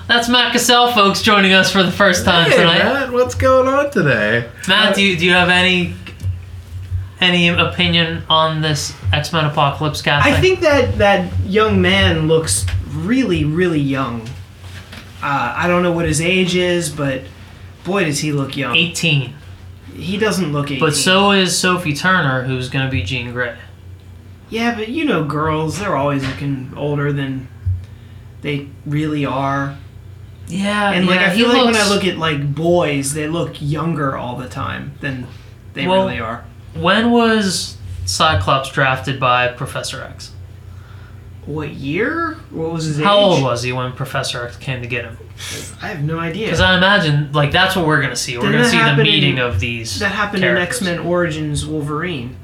That's Matt Cassell, folks, joining us for the first time Hey, tonight. Matt, what's going on today? Matt, do you, do you have any any opinion on this X Men Apocalypse casting? I think that that young man looks really, really young. Uh, I don't know what his age is, but boy, does he look young. 18. He doesn't look 18. But so is Sophie Turner, who's going to be Jean Grey. Yeah, but you know, girls, they're always looking older than they really are. Yeah, And like, yeah, I feel like when I look at like boys, they look younger all the time than they Well, really are. When was Cyclops drafted by Professor X? What year? What was his age? How age? old was he when Professor X came to get him? I have no idea. Because I imagine, like, that's what we're going to see. We're Didn't going to that see the meeting in- of these. That happened characters. in X Men Origins Wolverine,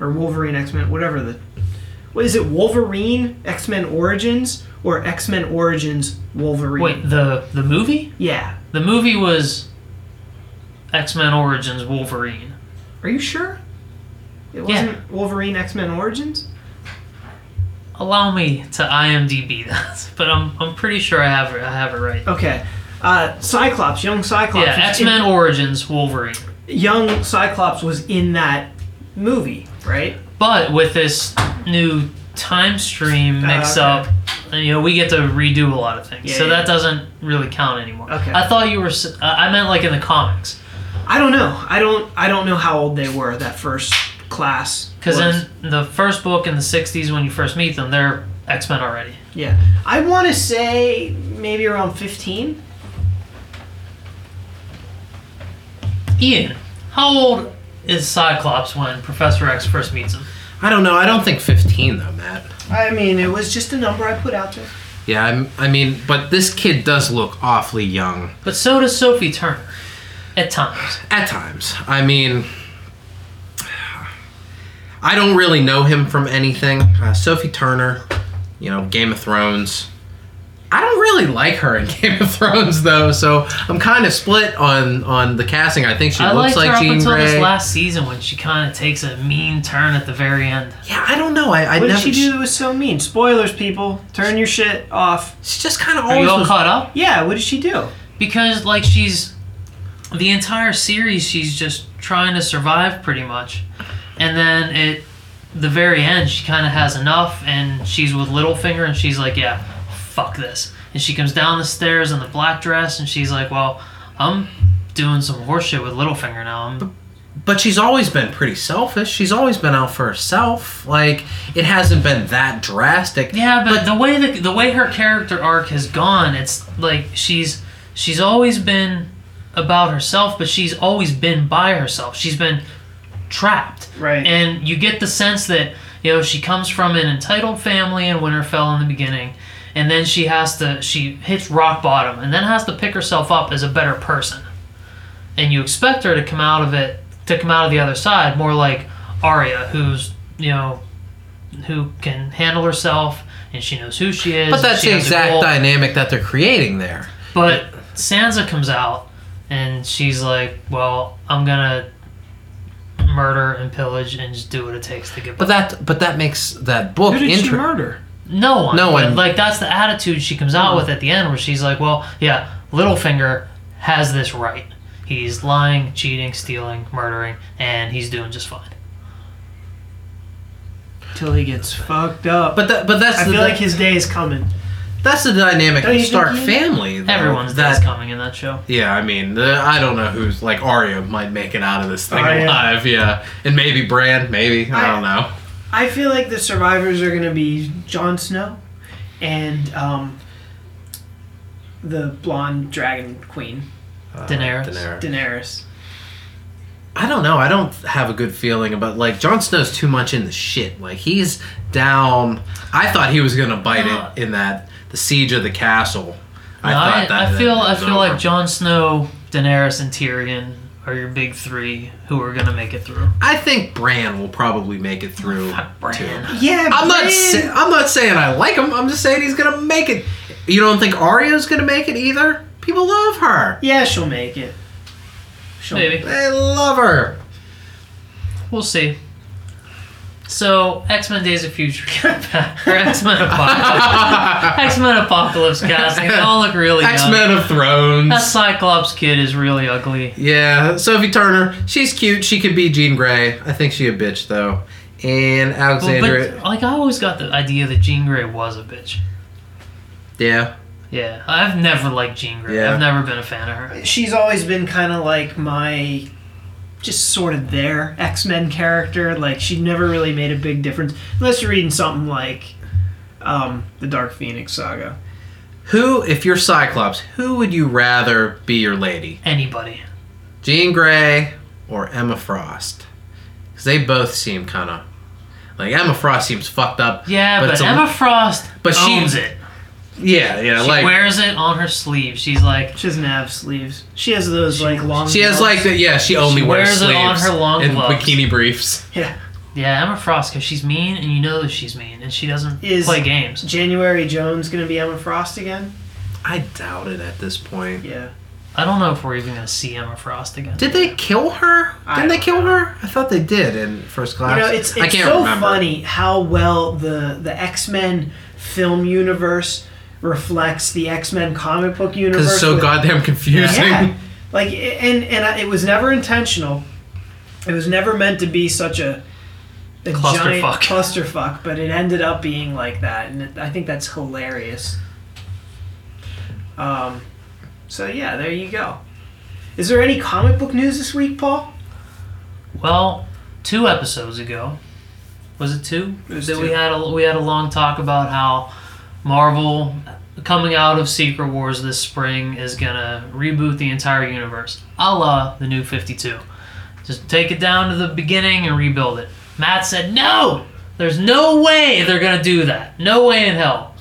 or Wolverine X Men, whatever the. What is it? Wolverine X Men Origins or X Men Origins Wolverine? Wait, the the movie? Yeah. The movie was X Men Origins Wolverine. Are you sure? It wasn't Wolverine X Men Origins. Allow me to IMDb that, but I'm I'm pretty sure I have it. I have it right. Okay. Uh, Cyclops, young Cyclops. Yeah, X Men Origins Wolverine. young Cyclops was in that movie, right? But with this new time stream mix okay. up, and, you know, we get to redo a lot of things. Yeah, so yeah. that doesn't really count anymore. Okay. I thought you were. uh, I meant like in the comics, I don't know. I don't. I don't know how old they were that first class. because in the first book in the '60s, when you first meet them, they're X Men already. Yeah, I want to say maybe around fifteen. Ian, how old is Cyclops when Professor X first meets him? I don't know. I don't think 15 though, Matt. I mean, it was just a number I put out there. Yeah, I'm, I mean, but this kid does look awfully young But so does Sophie Turner, at times. at times. I mean, I don't really know him from anything. Uh, Sophie Turner, you know, Game of Thrones. I don't really like her in Game of Thrones though, so I'm kind of split on on the casting. I think she I looks liked her like up Jean until this Grey. last season when she kind of takes a mean turn at the very end. yeah, I don't know. I, I What never. did she do that was so mean? Spoilers, people. Turn your shit off. She just kind of Are you always all was caught up? Yeah, what did she do? Because like she's the entire series, she's just trying to survive pretty much, and then at the very end, she kind of has enough, and she's with Littlefinger, and she's like, "Yeah, fuck this," and she comes down the stairs in the black dress, and she's like, "Well, I'm doing some horseshit with Littlefinger now." I'm But she's always been pretty selfish. She's always been out for herself. Like it hasn't been that drastic. Yeah, but, the way the the way her character arc has gone, it's like she's she's always been about herself, but she's always been by herself. She's been trapped. Right. And you get the sense that, you know, she comes from an entitled family in Winterfell in the beginning, and then she has to she hits rock bottom and then has to pick herself up as a better person. And you expect her to come out of it to come out of the other side more like Arya, who's, you know, who can handle herself and she knows who she is. But that's the exact dynamic that they're creating there. But Sansa comes out and she's like, "Well, I'm gonna murder and pillage and just do what it takes to get." But that but that makes that book Who did she murder? No one, No one- Like that's the attitude she comes out hmm. with at the end, where she's like, "Well, yeah, Littlefinger has this right. He's lying, cheating, stealing, murdering, and he's doing just fine." Till he gets fucked up. But that but that's I the, feel like his day is coming. that's the dynamic of you Stark he- family. though, Everyone's that day's coming in that show. Yeah, I mean, the, I don't know who's like Arya might make it out of this thing Arya. alive. Yeah, and maybe Bran, maybe I, I- don't know. I feel like the survivors are gonna be Jon Snow, and um, the blonde dragon queen Daenerys. Daenerys. Daenerys. I don't know. I don't have a good feeling about like Jon Snow's too much in the shit. Like he's down. I thought he was gonna bite Uh, it in that the siege of the castle. I No, I, thought that. I feel that I was feel over. like Jon Snow, Daenerys, and Tyrion are your big three who are gonna make it through. I think Bran will probably make it through. Fuck Bran. too. Yeah, I'm not. Bran- Sa- I'm not saying I like him. I'm just saying he's gonna make it. You don't think Arya's gonna make it either? People love her. Yeah, she'll make it. She'll Maybe They love her. we'll see. So X Men Days of Future or X Men Apocalypse, X Men Apocalypse casting. They all look really. X Men of Thrones. That Cyclops kid is really ugly. Yeah, Sophie Turner. She's cute. She could be Jean Grey. I think she a bitch though. And Well, Alexandra. but like I always got the idea that Jean Grey was a bitch. yeah. Yeah, I've never liked Jean Grey. Yeah. I've never been a fan of her. She's always been kind of like my, just sort of there X Men character. Like she never really made a big difference unless you're reading something like, um, the Dark Phoenix saga. Who, if you're Cyclops, who would you rather be your lady? Anybody. Jean Grey or Emma Frost? Because they both seem kind of like Emma Frost seems fucked up. Yeah, but, a- Emma Frost but she- owns it. Yeah, yeah. She like wears it on her sleeve. She's like, She doesn't have sleeves. She has those like long. she has gloves. like the yeah. She only She wears, wears it on her long and gloves. bikini briefs. yeah. yeah, Emma Frost, because she's mean, and you know that she's mean, and she doesn't Is- play games. January Jones gonna be Emma Frost again? I doubt it at this point. Yeah. I don't know if we're even gonna see Emma Frost again. Did they kill her? Didn't they kill know. her? I thought they did in first class. You know, it's I it's can't so remember. funny how well the the X Men film universe reflects the X Men comic book universe. because it's so with- goddamn confusing. Yeah. Like and and I- it was never intentional. It was never meant to be such a a giant Clusterfuck. clusterfuck, but it ended up being like that, and it, I think that's hilarious. Um, so yeah, there you go. Is there any comic book news this week, Paul? Well, two episodes ago, was it two? It was that two. we had a we had a long talk about how Marvel coming out of Secret Wars this spring is gonna reboot the entire universe, a la the New Fifty Two. Just take it down to the beginning and rebuild it. Matt said no. There's no way they're gonna do that. No way in hell.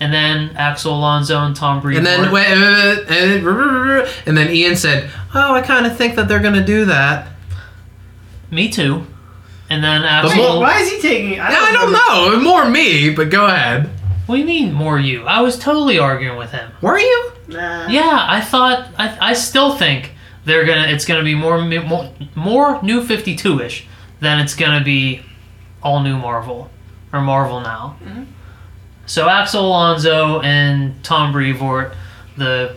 And then Axel Alonso and Tom Brevoort. And then wait, and, and then Ian said, "Oh, I kind of think that they're gonna do that." me too. And then But Axel. more- Why is he taking? I Yeah, I don't know. More me, but go ahead. What do you mean more you? I was totally arguing with him. Were you? Nah. Yeah, I thought I, I still think they're gonna it's gonna be more more, more new 52 ish than it's gonna be all new Marvel or Marvel now. Mm-hmm. So Axel Alonso and Tom Brevoort, the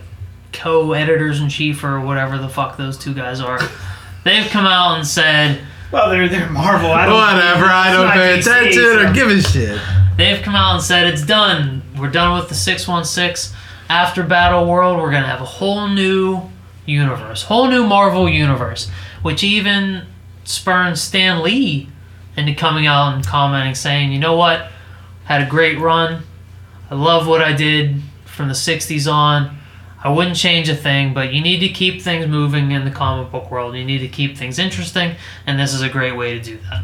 co-editors in chief or whatever the fuck those two guys are, they've come out and said Well, they're they're Marvel. I don't Whatever. I don't pay attention so- or give a shit. They've come out and said it's done. We're done with the 616. After Battle World, we're going to have a whole new universe, whole new Marvel universe, which even spurns Stan Lee into coming out and commenting saying, "You know what? Had a great run. I love what I did from the 60s on. I wouldn't change a thing, but you need to keep things moving in the comic book world. You need to keep things interesting, and this is a great way to do that."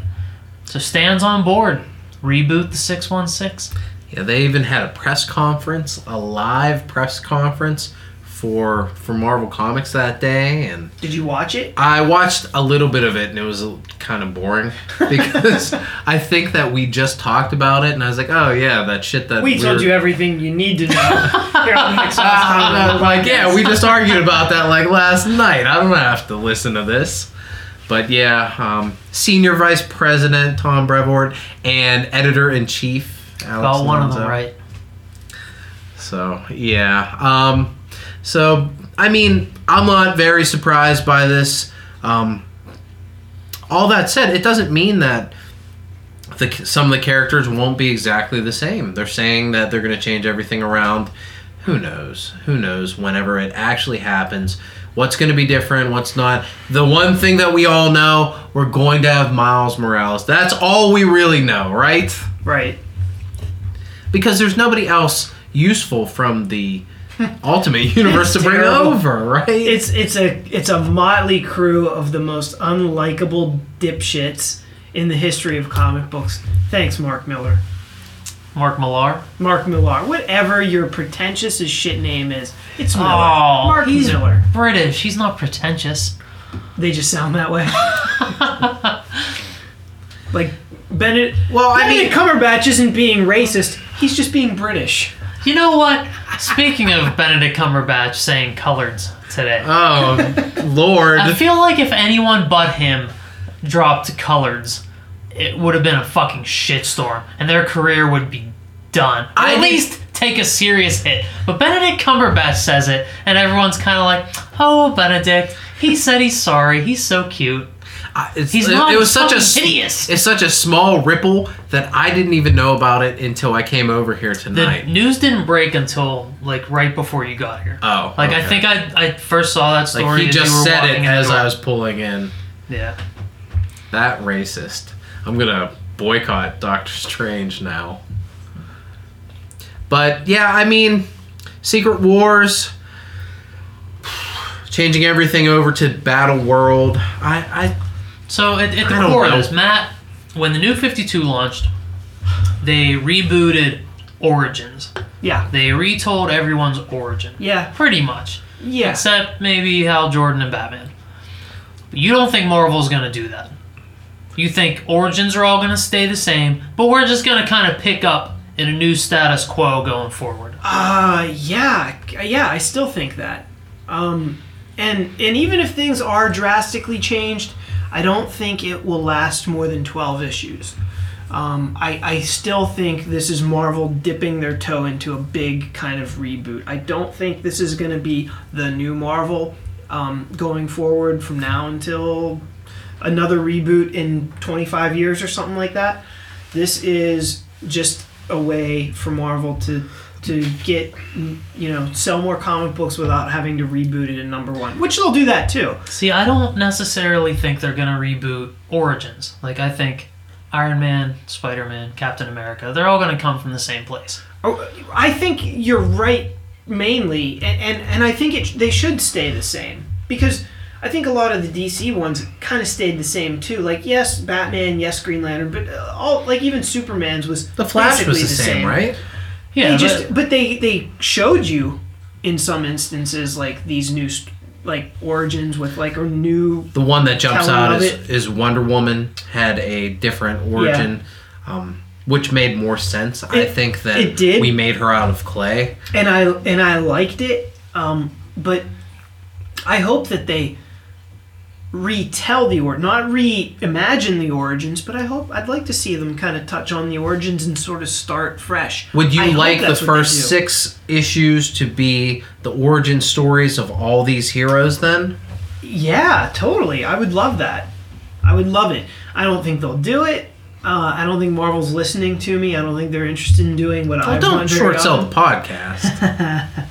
So Stan's on board. Reboot the 616. Yeah, they even had a press conference, a live press conference for for Marvel Comics that day, and Did you watch it? I watched a little bit of it, and it was kind of boring because I think that we just talked about it, and I was like, oh yeah, that shit that We told you everything you need to know. Here on the Next House Ah, like yeah, we just argued about that like last night. I don't have to listen to this. But yeah, um, senior vice president Tom Brevoort and editor in chief Alex Got one of them right. So yeah. Um, so I mean, I'm not very surprised by this. Um, all that said, it doesn't mean that the, some of the characters won't be exactly the same. They're saying that they're going to change everything around. Who knows? Who knows? Whenever it actually happens, what's going to be different? What's not? The one thing that we all know, we're going to have Miles Morales. That's all we really know, right? Right. because there's nobody else useful from the Ultimate Universe to bring terrible. over, right? It's it's a it's a motley crew of the most unlikable dipshits in the history of comic books. Thanks, Mark Miller. Mark Millar. Mark Millar. Whatever your pretentious as shit name is, it's Miller. Oh, Mark he's Miller. British. He's not pretentious. They just sound that way. like Benedict. Well, I Benedict mean- Cumberbatch isn't being racist. He's just being British. You know what? Speaking of Benedict Cumberbatch saying coloreds today, oh, Lord. I feel like if anyone but him dropped coloreds, it would have been a fucking shitstorm, and their career would be done. Or I at least take a serious hit. But Benedict Cumberbatch says it, and everyone's kind of like, "Oh, Benedict, he said he's sorry. He's so cute." I- He's it, not it was such a hideous. It's such a small ripple that I didn't even know about it until I came over here tonight. The news didn't break until like right before you got here. oh, Like I think I I first saw that story. like he just said it walking in the as. I was pulling in. Yeah. That racist. I'm gonna boycott Doctor Strange now. But yeah, I mean, Secret Wars, changing everything over to Battle World. I, I So at, at the I core of know. this, Matt, when the new 52 launched, they rebooted Origins. Yeah. They retold everyone's origin. Yeah. Pretty much. Yeah. Except maybe Hal Jordan and Batman. You don't think Marvel's going to do that. You think Origins are all going to stay the same, but we're just going to kind of pick up in a new status quo going forward. Uh, yeah, yeah. I still think that. Um, and and even if things are drastically changed, I don't think it will last more than twelve issues. Um, I, I still think this is Marvel dipping their toe into a big kind of reboot. I don't think this is going to be the new Marvel um, going forward from now until another reboot in 25 years or something like that. This is just a way for Marvel to to get you know sell more comic books without having to reboot it in number one, which they'll do that too. See, I don't necessarily think they're going to reboot Origins. Like, I think Iron Man, Spider Man, Captain America, they're all going to come from the same place. Oh, I think you're right mainly, and and, and I think it they should stay the same because. I think a lot of the DC ones kind of stayed the same too. Like yes, Batman, yes, Green Lantern, but uh, all like even Superman's was the Flash was basically the same, right? Yeah, they but- just but they they showed you in some instances like these new like origins with like a new The one that jumps out of is, Wonder Woman had a different origin, um, which made more sense. I think that it did. we made her out of clay. and I and I liked it. Um, but I hope that they retell the or not reimagine the origins, but I hope I'd like to see them kind of touch on the origins and sort of start fresh. Would you I like the that's what they first six issues to be the origin stories of all these heroes then? Yeah, totally. I would love that. I would love it. I don't think they'll do it. Uh, I don't think Marvel's listening to me. I don't think they're interested in doing what Well, I don't short sell the podcast.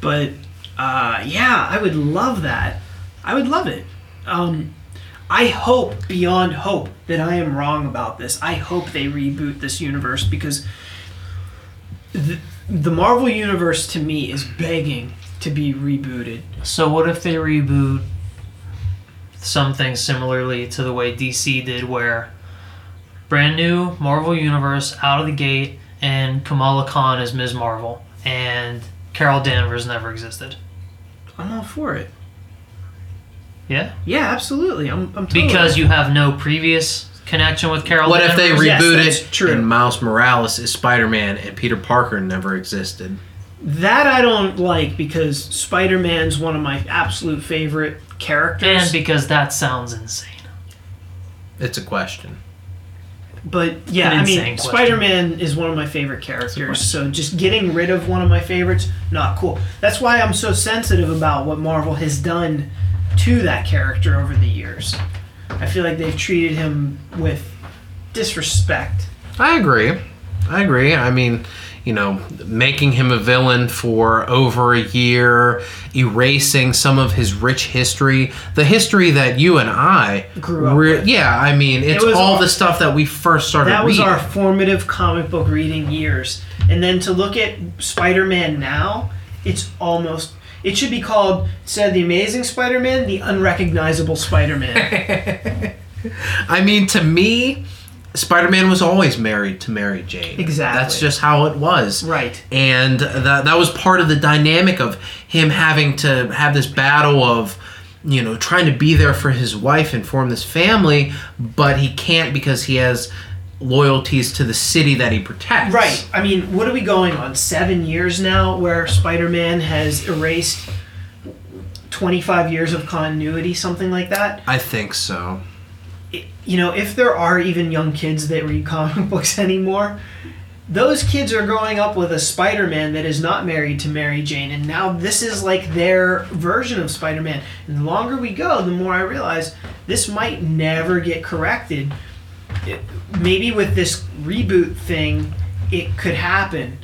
But uh, yeah, I would love that. I would love it. Um, I hope beyond hope that I am wrong about this. I hope they reboot this universe because the, the Marvel universe to me is begging to be rebooted. So what if they reboot something similarly to the way DC did, where brand new Marvel universe out of the gate, and Kamala Khan is Ms. Marvel, and Carol Danvers never existed. I'm all for it. Yeah, Yeah, absolutely. I'm, I'm totally because you have no previous connection with Carol. what if they Danvers. Yes, reboot that's it true. and Miles Morales is Spider Man and Peter Parker never existed? that I don't like because Spider-Man's one of my absolute favorite characters. and because that sounds insane. It's a question. But yeah, An I mean, question. Spider Man is one of my favorite characters. So just getting rid of one of my favorites, not cool. That's why I'm so sensitive about what Marvel has done to that character over the years. I feel like they've treated him with disrespect. I agree. I agree. I mean, you know, making him a villain for over a year, erasing some of his rich history, the history that you and I Grew up re- with. Yeah, I mean, it's was all our- the stuff that we first started That was reading. our formative comic book reading years. And then to look at Spider Man now, it's almost. It should be called, instead of the Amazing Spider Man, the Unrecognizable Spider Man. I mean, to me, Spider-Man was always married to Mary Jane. Exactly. That's just how it was. right. and that that was part of the dynamic of him having to have this battle of you know trying to be there for his wife and form this family but he can't because he has loyalties to the city that he protects Right. I mean, what are we going on? Seven years now where Spider Man has erased 25 years of continuity, something like that? i think so i- you know, if there are even young kids that read comic books anymore, those kids are growing up with a Spider-Man that is not married to Mary Jane, and now this is like their version of Spider-Man. And the longer we go, the more I realize this might never get corrected. It- maybe with this reboot thing, it could happen,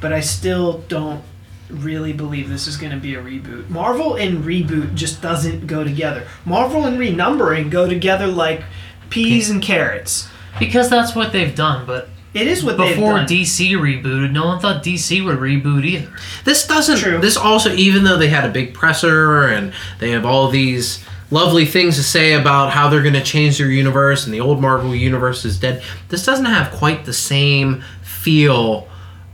but I still don't really believe this is going to be a reboot. Marvel and reboot just doesn't go together. Marvel and renumbering go together like peas and carrots. Because that's what they've done, but It is what they've before done. DC rebooted, no one thought DC would reboot either. This doesn't. True. This also, even though they had a big presser and they have all these lovely things to say about how they're going to change their universe and the old Marvel universe is dead, this doesn't have quite the same feel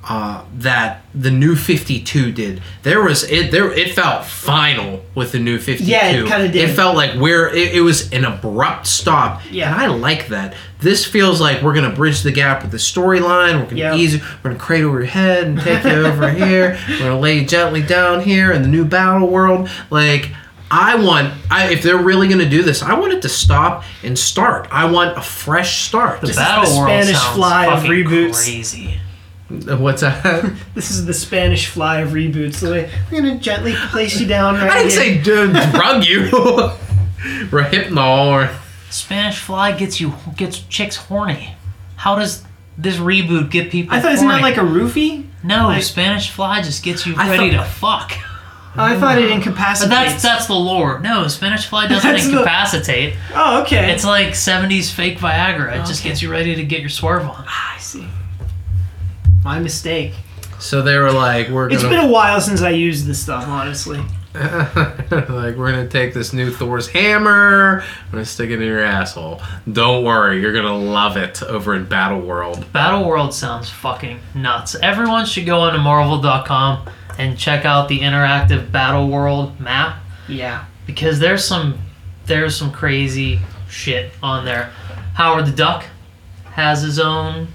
uh, that the new 52 did. There was it. There it felt final with the new 52. Yeah, it kinda did. It felt like where it, it was an abrupt stop. Yeah. and I like that. This feels like we're gonna bridge the gap with the storyline. We're gonna Yeah. ease. We're gonna cradle your head and take you over here. We're gonna lay you gently down here in the new battle world. Like I want, I, if they're really gonna do this, I want it to stop and start. I want a fresh start. The This is Battle the World Spanish sounds fly of fucking reboots. crazy. Uh, what's that? This is the Spanish fly of reboots. The way we're gonna gently place you down right I didn't here. say d- drug you. or hypnol or Spanish Fly gets you gets chicks horny. How does this reboot get people? I thought isn't that like a roofie? no like- Spanish Fly just gets you I ready thought- to fuck. Oh, I thought it But that's that's the lore. No, Spanish Fly doesn't That's the- incapacitate. oh, okay. It's like '70s fake Viagra. It just Okay. gets you ready to get your swerve on. Ah, I see. My mistake. so they were like, we're gonna It's been a while since I used this stuff, honestly. like we're gonna take this new Thor's hammer, we're gonna stick it in your asshole. Don't worry, you're gonna love it over in Battle World. Battle World sounds fucking nuts. Everyone should go onto Marvel.com and check out the interactive Battle World map Yeah. because there's some there's some crazy shit on there. Howard the Duck has his own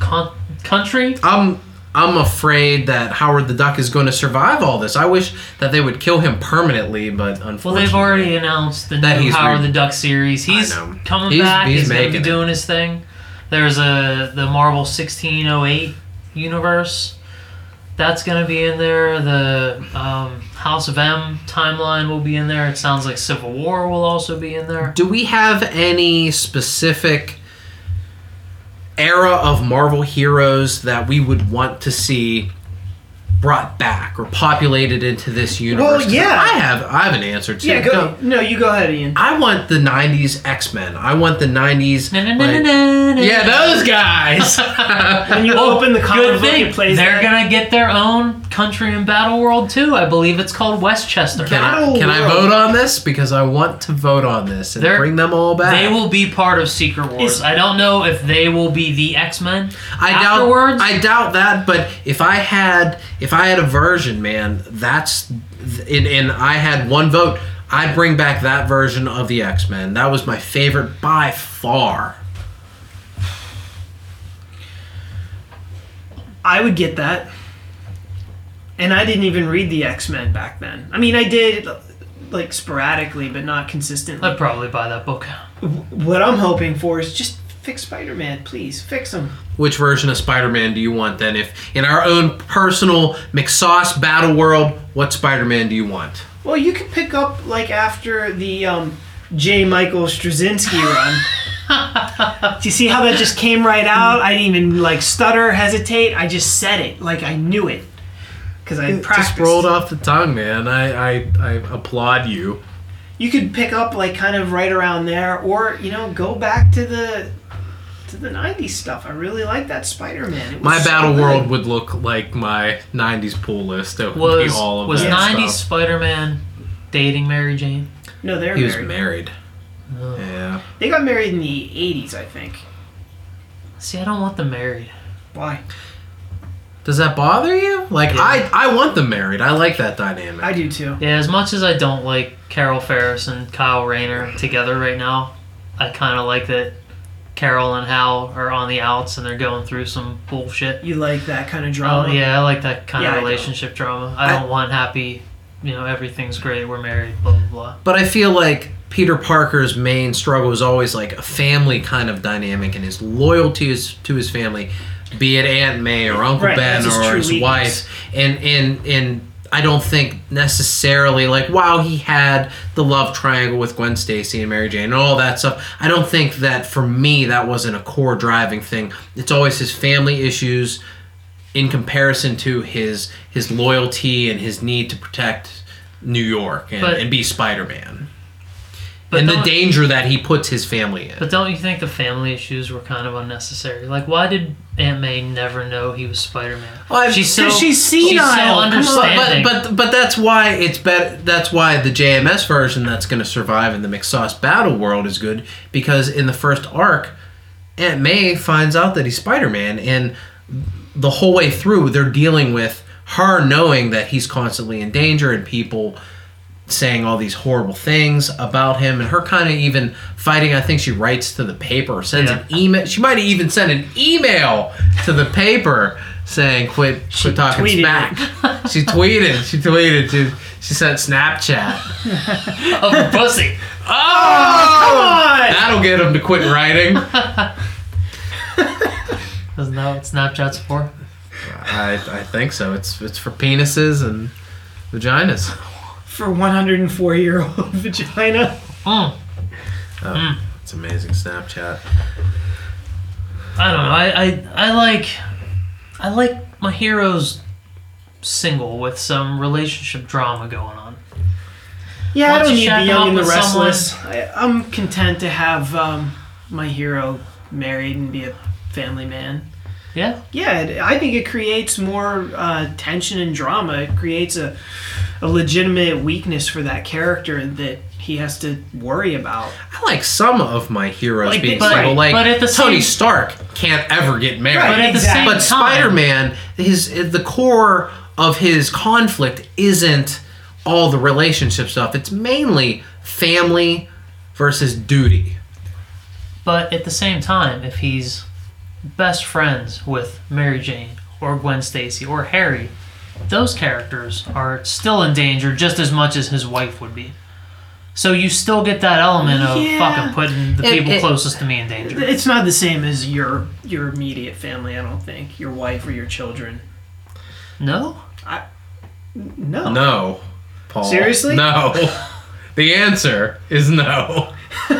con- country. I'm I'm afraid that Howard the Duck is going to survive all this. I wish that they would kill him permanently, but unfortunately, Well, they've already announced the That new he's Howard re- the Duck series. He's coming He's- back. he's He's, gonna be making it. doing his thing. There's a the Marvel 1608 universe. That's gonna be in there. The um, House of M timeline will be in there. It sounds like Civil War will also be in there. Do we have any specific era of Marvel heroes that we would want to see brought back or populated into this universe? Well, 'Cause yeah. I have I have an answer to. Yeah, go. No, you go ahead, Ian. I want the '90s X-Men. I want the '90s. Na, na, na, like- na, na, na. yeah, those guys. When you Oh, open the comic book, thing. They're that. gonna get their own country in Battle World too. I believe it's called Westchester. Can I, can I vote on this? Because I want to vote on this and They're- bring them all back. They will be part of Secret Wars. Is- I don't know if they will be the X Men. I doubt. I doubt that. But if I had, if I had a version, man, that's, and, and I had one vote, I'd bring back that version of the X Men. That was my favorite by far. I would get that. And I didn't even read the X Men back then. I mean, I did like sporadically, but not consistently. I'd probably buy that book. what I'm hoping for is just fix Spider Man, please fix him. Which version of Spider Man do you want then? If in our own personal McSauce battle world, what Spider Man do you want? Well, you could pick up like after the um, J. Michael Straczynski run. Do you see how that just came right out? I didn't even like stutter, hesitate. I just said it like I knew it because I practiced. just rolled off the tongue, man. I, I, I applaud you. You could pick up like kind of right around there, or you know, go back to the to the '90s stuff. I really like that Spider-Man. My so battle good. world would look like my '90s pool list. It would Was be all of was that '90s stuff. Spider Man dating Mary Jane? No, they're He was married. married. Oh. Yeah. They got married in the '80s, I think. See, I don't want them married. Why? Does that bother you? Like Yeah. I, I want them married. I like that dynamic. I do too. Yeah, as much as I don't like Carol Ferris and Kyle Rayner together right now, I kind of like that Carol and Hal are on the outs and they're going through some bullshit. You like that kind of Oh drama? yeah, I like that kind Yeah, of don't. relationship drama. I I- don't want happy you know everything's great, we're married, blah blah blah. But I feel like Peter Parker's main struggle is always like a family kind of dynamic and his loyalty is to his family, be it Aunt May or Uncle Right, Ben or his weakness. wife. And and and I don't think necessarily like wow he had the love triangle with Gwen Stacy and Mary Jane and all that stuff. I don't think that for me that wasn't a core driving thing. It's always his family issues in comparison to his his loyalty and his need to protect New York and, But- and be Spider Man. But And the danger that he puts his family in. But don't you think the family issues were kind of unnecessary? Like, why did Aunt May never know he was Spider Man? Well, she's so she's she's senile, so come but, understanding. but but but that's why it's better. That's why the JMS version that's going to survive in the McSauce battle world is good because in the first arc, Aunt May finds out that he's Spider Man, and the whole way through they're dealing with her knowing that he's constantly in danger and people saying all these horrible things about him and her kind of even fighting. I think she writes to the paper or sends an email. She might even sent an email to the paper saying quit quit talking tweeted smack. She tweeted she tweeted she, she sent snapchat. Of a pussy. Oh, oh Come on! that'll get him to quit writing. Isn't that what Snapchat's for? I, I think so. It's it's for penises and vaginas For 104 year old vagina. Mm. oh, it's amazing snapchat I don't know. I, I I like I like my heroes single with some relationship drama going on. Yeah, I don't you need shack the young and the with restless. I, I'm content to have um, my hero married and be a family man. Yeah. Yeah, it, I think it creates more uh, tension and drama. It creates a, a legitimate weakness for that character that he has to worry about. I like some of my heroes Like, being but- single. Like but at the Tony same- Stark can't ever get married. Right, But at the exactly. same but time, Spider-Man, his the core of his conflict isn't all the relationship stuff. It's mainly family versus duty. But at the same time, if he's best friends with Mary Jane or Gwen Stacy or Harry, those characters are still in danger just as much as his wife would be. So you still get that element of Yeah. fucking putting the It- people it- closest to me in danger. It's not the same as your your immediate family. I don't think your wife or your children. No? I No. No, Paul. Seriously? No. the answer is no.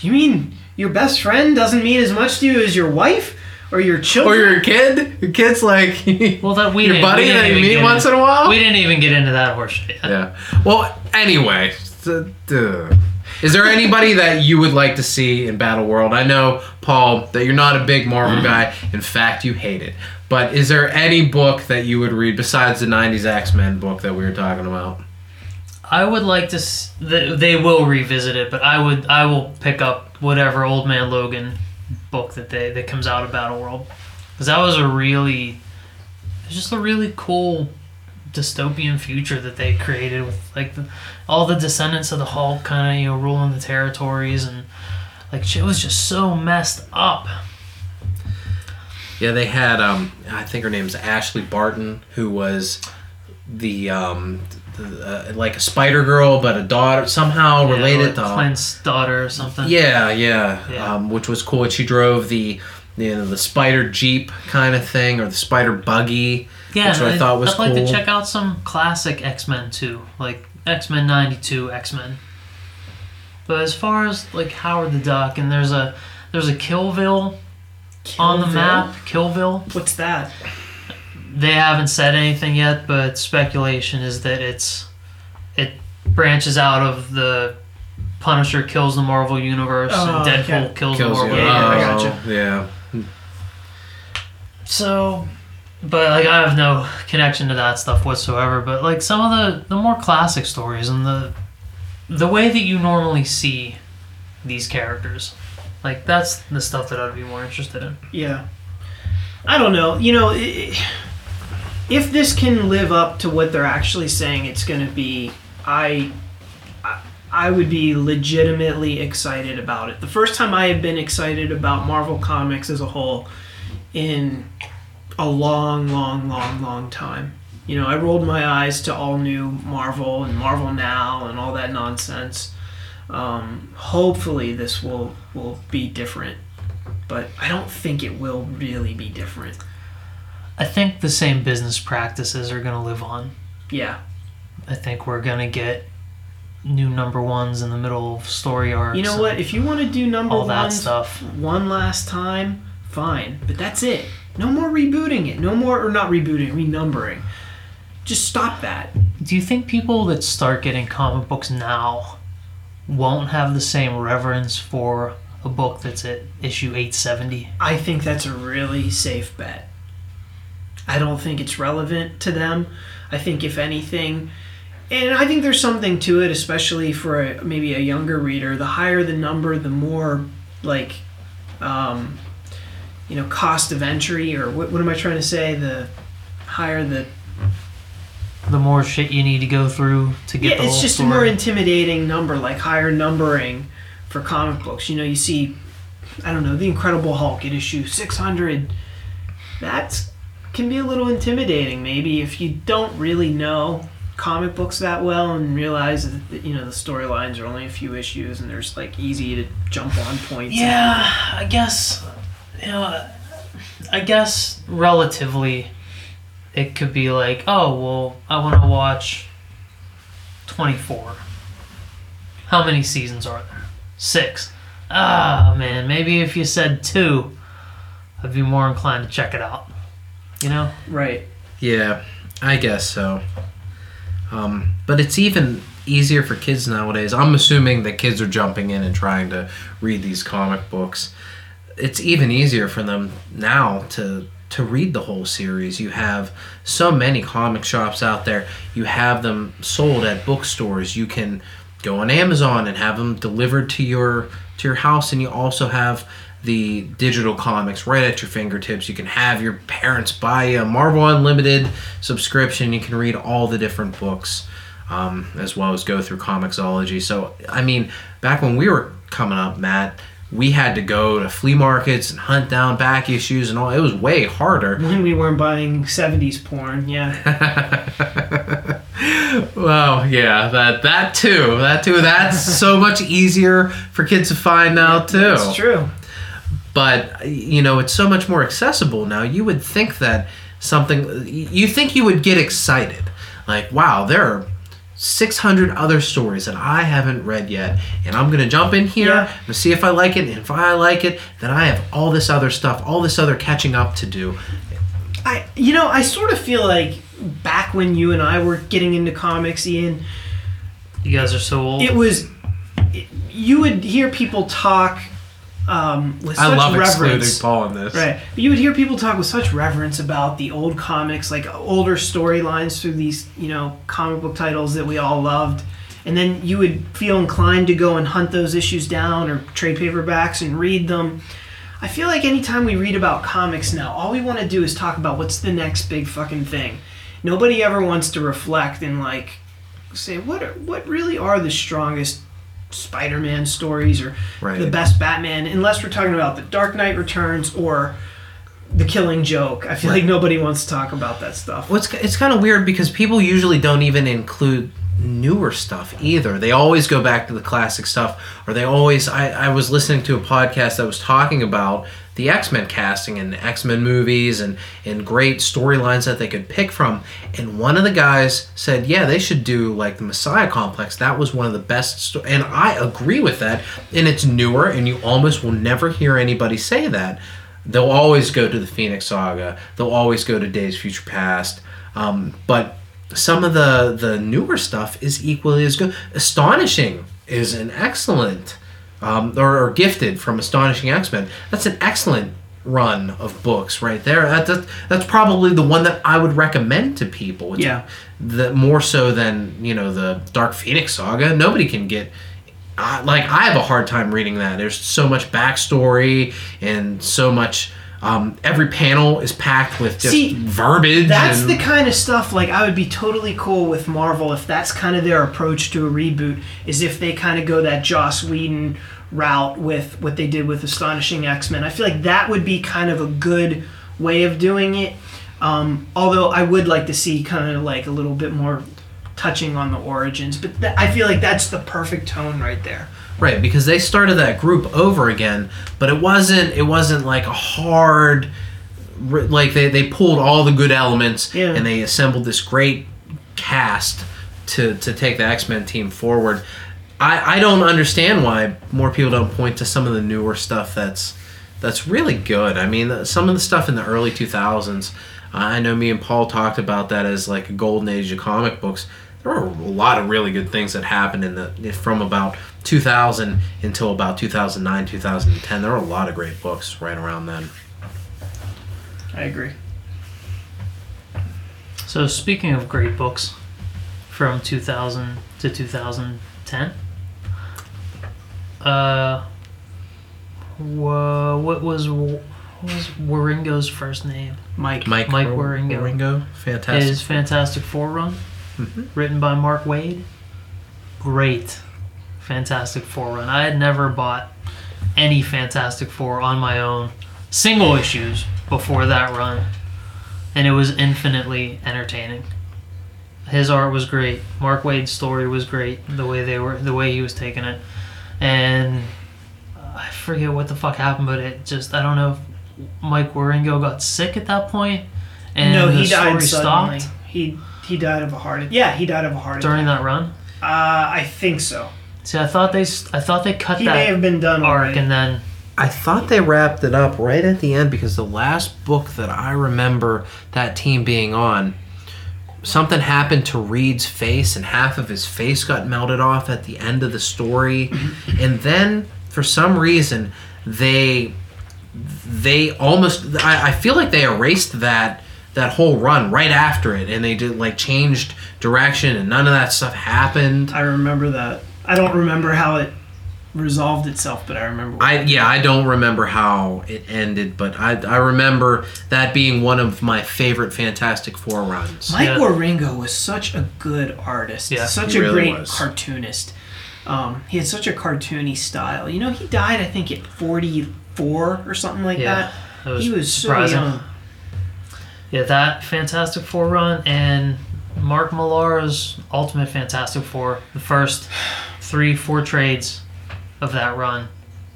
You mean your best friend doesn't mean as much to you as your wife or your children Or your kid? Your kid's like Well, that we your buddy we that you meet once into, in a while. We didn't even get into that horseshit. yet. Yeah. Well, anyway, is there anybody that you would like to see in Battle World? I know, Paul, that you're not a big Marvel guy. In fact, you hate it. But is there any book that you would read besides the '90s X-Men book that we were talking about? I would like to. s- They will revisit it, but I would. I will pick up whatever Old Man Logan book that they that comes out of Battle World, because that was a really, it was just a really cool dystopian future that they created with like the, all the descendants of the Hulk kind of you know ruling the territories and like shit was just so messed up. Yeah, they had. Um, I think her name's Ashley Barton, who was the um, uh, like a Spider Girl, but a daughter somehow Yeah, related like to Clint's daughter or something. Yeah, yeah, Yeah. Um, which was cool. And she drove the you know the spider jeep kind of thing, or the spider buggy. Yeah, which I I'd- thought was I'd like cool. to check out some classic X Men too, like X Men '92 X Men. But as far as like Howard the Duck, and there's a there's a Killville, on the Killville? map. Killville. What's that? They haven't said anything yet, but speculation is that it's it branches out of the Punisher kills the Marvel universe Oh, and Deadpool okay. kills, the Marvel you. Yeah, yeah, I universe. gotcha. Oh, Yeah. So, but like I have no connection to that stuff whatsoever. But like some of the the more classic stories and the the way that you normally see these characters, like that's the stuff that I'd be more interested in. Yeah. I don't know. You know, i- if this can live up to what they're actually saying it's going to be, I, I would be legitimately excited about it. The first time I have been excited about Marvel Comics as a whole in a long, long, long, long time. You know, I rolled my eyes to all new Marvel and Marvel Now and all that nonsense. Um, hopefully, this will will be different, but I don't think it will really be different. I think the same business practices are going to live on. Yeah, I think we're going to get new number ones in the middle of story arcs. you know what? If you want to do number All that stuff. one last time, fine, but that's it. No more rebooting it. No more, or not rebooting, renumbering. Just stop that. Do you think people that start getting comic books now won't have the same reverence for a book that's at issue 870? I think that's a really safe bet. I don't think it's relevant to them. I think if anything, and I think there's something to it, especially for a, maybe a younger reader. The higher the number, the more like, um, you know, cost of entry, or what, what am I trying to say? The higher the The more shit you need to go through to get yeah, the it's just story. a more intimidating number, like higher numbering for comic books. You know, you see, I don't know, the Incredible Hulk at issue six hundred. That can be a little intimidating, maybe if you don't really know comic books that well and realize that you know the storylines are only a few issues and there's like easy to jump on points. Yeah, I guess. You know, I guess relatively, it could be like, oh well, I want to watch twenty four. How many seasons are there? Six. Ah man, maybe if you said two, I'd be more inclined to check it out. You know? Right. Yeah, I guess so. Um, but it's even easier for kids nowadays. I'm assuming that kids are jumping in and trying to read these comic books. It's even easier for them now to to read the whole series. You have so many comic shops out there. You have them sold at bookstores. You can go on Amazon and have them delivered to your to your house and you also have the digital comics right at your fingertips. You can have your parents buy a Marvel Unlimited subscription. You can read all the different books, um, as well as go through Comixology. So, I mean, back when we were coming up, Matt, we had to go to flea markets and hunt down back issues and all. It was way harder. When we weren't buying '70s porn, yeah. well, yeah, that that too, that too. That's so much easier for kids to find now too. That's true. But you know it's so much more accessible now you would think that something you think you would get excited like wow there are 600 other stories that i haven't read yet and i'm gonna jump in here Yeah. and see if i like it and if i like it then i have all this other stuff all this other catching up to do I, you know, I sort of feel like back when you and I were getting into comics, Ian, You guys are so old. it was it, you would hear people talk um, with i such love excluding reverence. paul in this Right, you would hear people talk with such reverence about the old comics, like older storylines through these, you know, comic book titles that we all loved, and then you would feel inclined to go and hunt those issues down or trade paperbacks and read them. I feel like anytime we read about comics now, all we want to do is talk about what's the next big fucking thing. Nobody ever wants to reflect and like say what are, what really are the strongest Spider-Man stories or Right. the best Batman, unless we're talking about the Dark Knight Returns or the Killing Joke. I feel like nobody wants to talk about that stuff. Well, it's, it's kind of weird because people usually don't even include newer stuff either. They always go back to the classic stuff, or they always. I, I was listening to a podcast that was talking about the X Men casting and X Men movies and, and great storylines that they could pick from. And one of the guys said, Yeah, they should do like the Messiah Complex. That was one of the best. Sto-. And I agree with that. And it's newer, and you almost will never hear anybody say that. They'll always go to the Phoenix Saga. They'll always go to Days Future Past. Um, but some of the the newer stuff is equally as good. Astonishing is an excellent, um, or, or gifted from Astonishing X Men. That's an excellent run of books right there. That, that, that's probably the one that I would recommend to people. It's Yeah. The more so than you know the Dark Phoenix saga. Nobody can get. I like I have a hard time reading that. There's so much backstory and so much. Um, every panel is packed with just See, verbiage. That's and, the kind of stuff like I would be totally cool with Marvel if that's kind of their approach to a reboot is if they kind of go that Joss Whedon route with what they did with Astonishing X-Men. I feel like that would be kind of a good way of doing it. Um, although I would like to see kind of like a little bit more touching on the origins, but th- I feel like that's the perfect tone right there. Right, because they started that group over again, but it wasn't it wasn't like a hard like they, they pulled all the good elements Yeah. and they assembled this great cast to to take the X-Men team forward. I, I don't understand why more people don't point to some of the newer stuff that's that's really good. I mean, some of the stuff in the early 2000s, I know me and Paul talked about that as like a golden age of comic books. There were a lot of really good things that happened in the from about 2000 until about 2009, 2010. There were a lot of great books right around then. I agree. So speaking of great books from 2000 to 2010, uh, wha- what was what was Wieringo's first name? Mike. Mike Mike Ro- Wieringo. Wieringo, fantastic. His Fantastic Four run, Mhm. written by Mark Waid. Great Fantastic Four run. I had never bought any Fantastic Four on my own, single issues before that run, and it was infinitely entertaining. His art was great. Mark Waid's story was great. The way they were, the way he was taking it, and I forget what the fuck happened, but it just I don't know if Mike Wieringo got sick at that point, and no, he died suddenly. stopped He he died of a heart. Attack. Yeah, he died of a heart attack. during attack. that run. Uh, I think so. See, I thought they, s- I thought they cut He may have been done arc, already. and then I thought they wrapped it up right at the end because the last book that I remember that team being on, something happened to Reed's face and half of his face got melted off at the end of the story. and then for some reason they they almost I, I feel like they erased that that whole run right after it and they did like changed direction and none of that stuff happened. I remember that. I don't remember how it resolved itself, but I remember. I yeah, I don't remember how it ended, but I I remember that being one of my favorite Fantastic Four runs. Mike Yeah. Wieringo was such a good artist. Yeah, such he a really great was. cartoonist. Um, he had such a cartoony style. You know, he died I think at 44 or something like Yeah, that. that was he was so young. yeah, that Fantastic Four run and Mark Millar's Ultimate Fantastic Four, the first three, four trades of that run,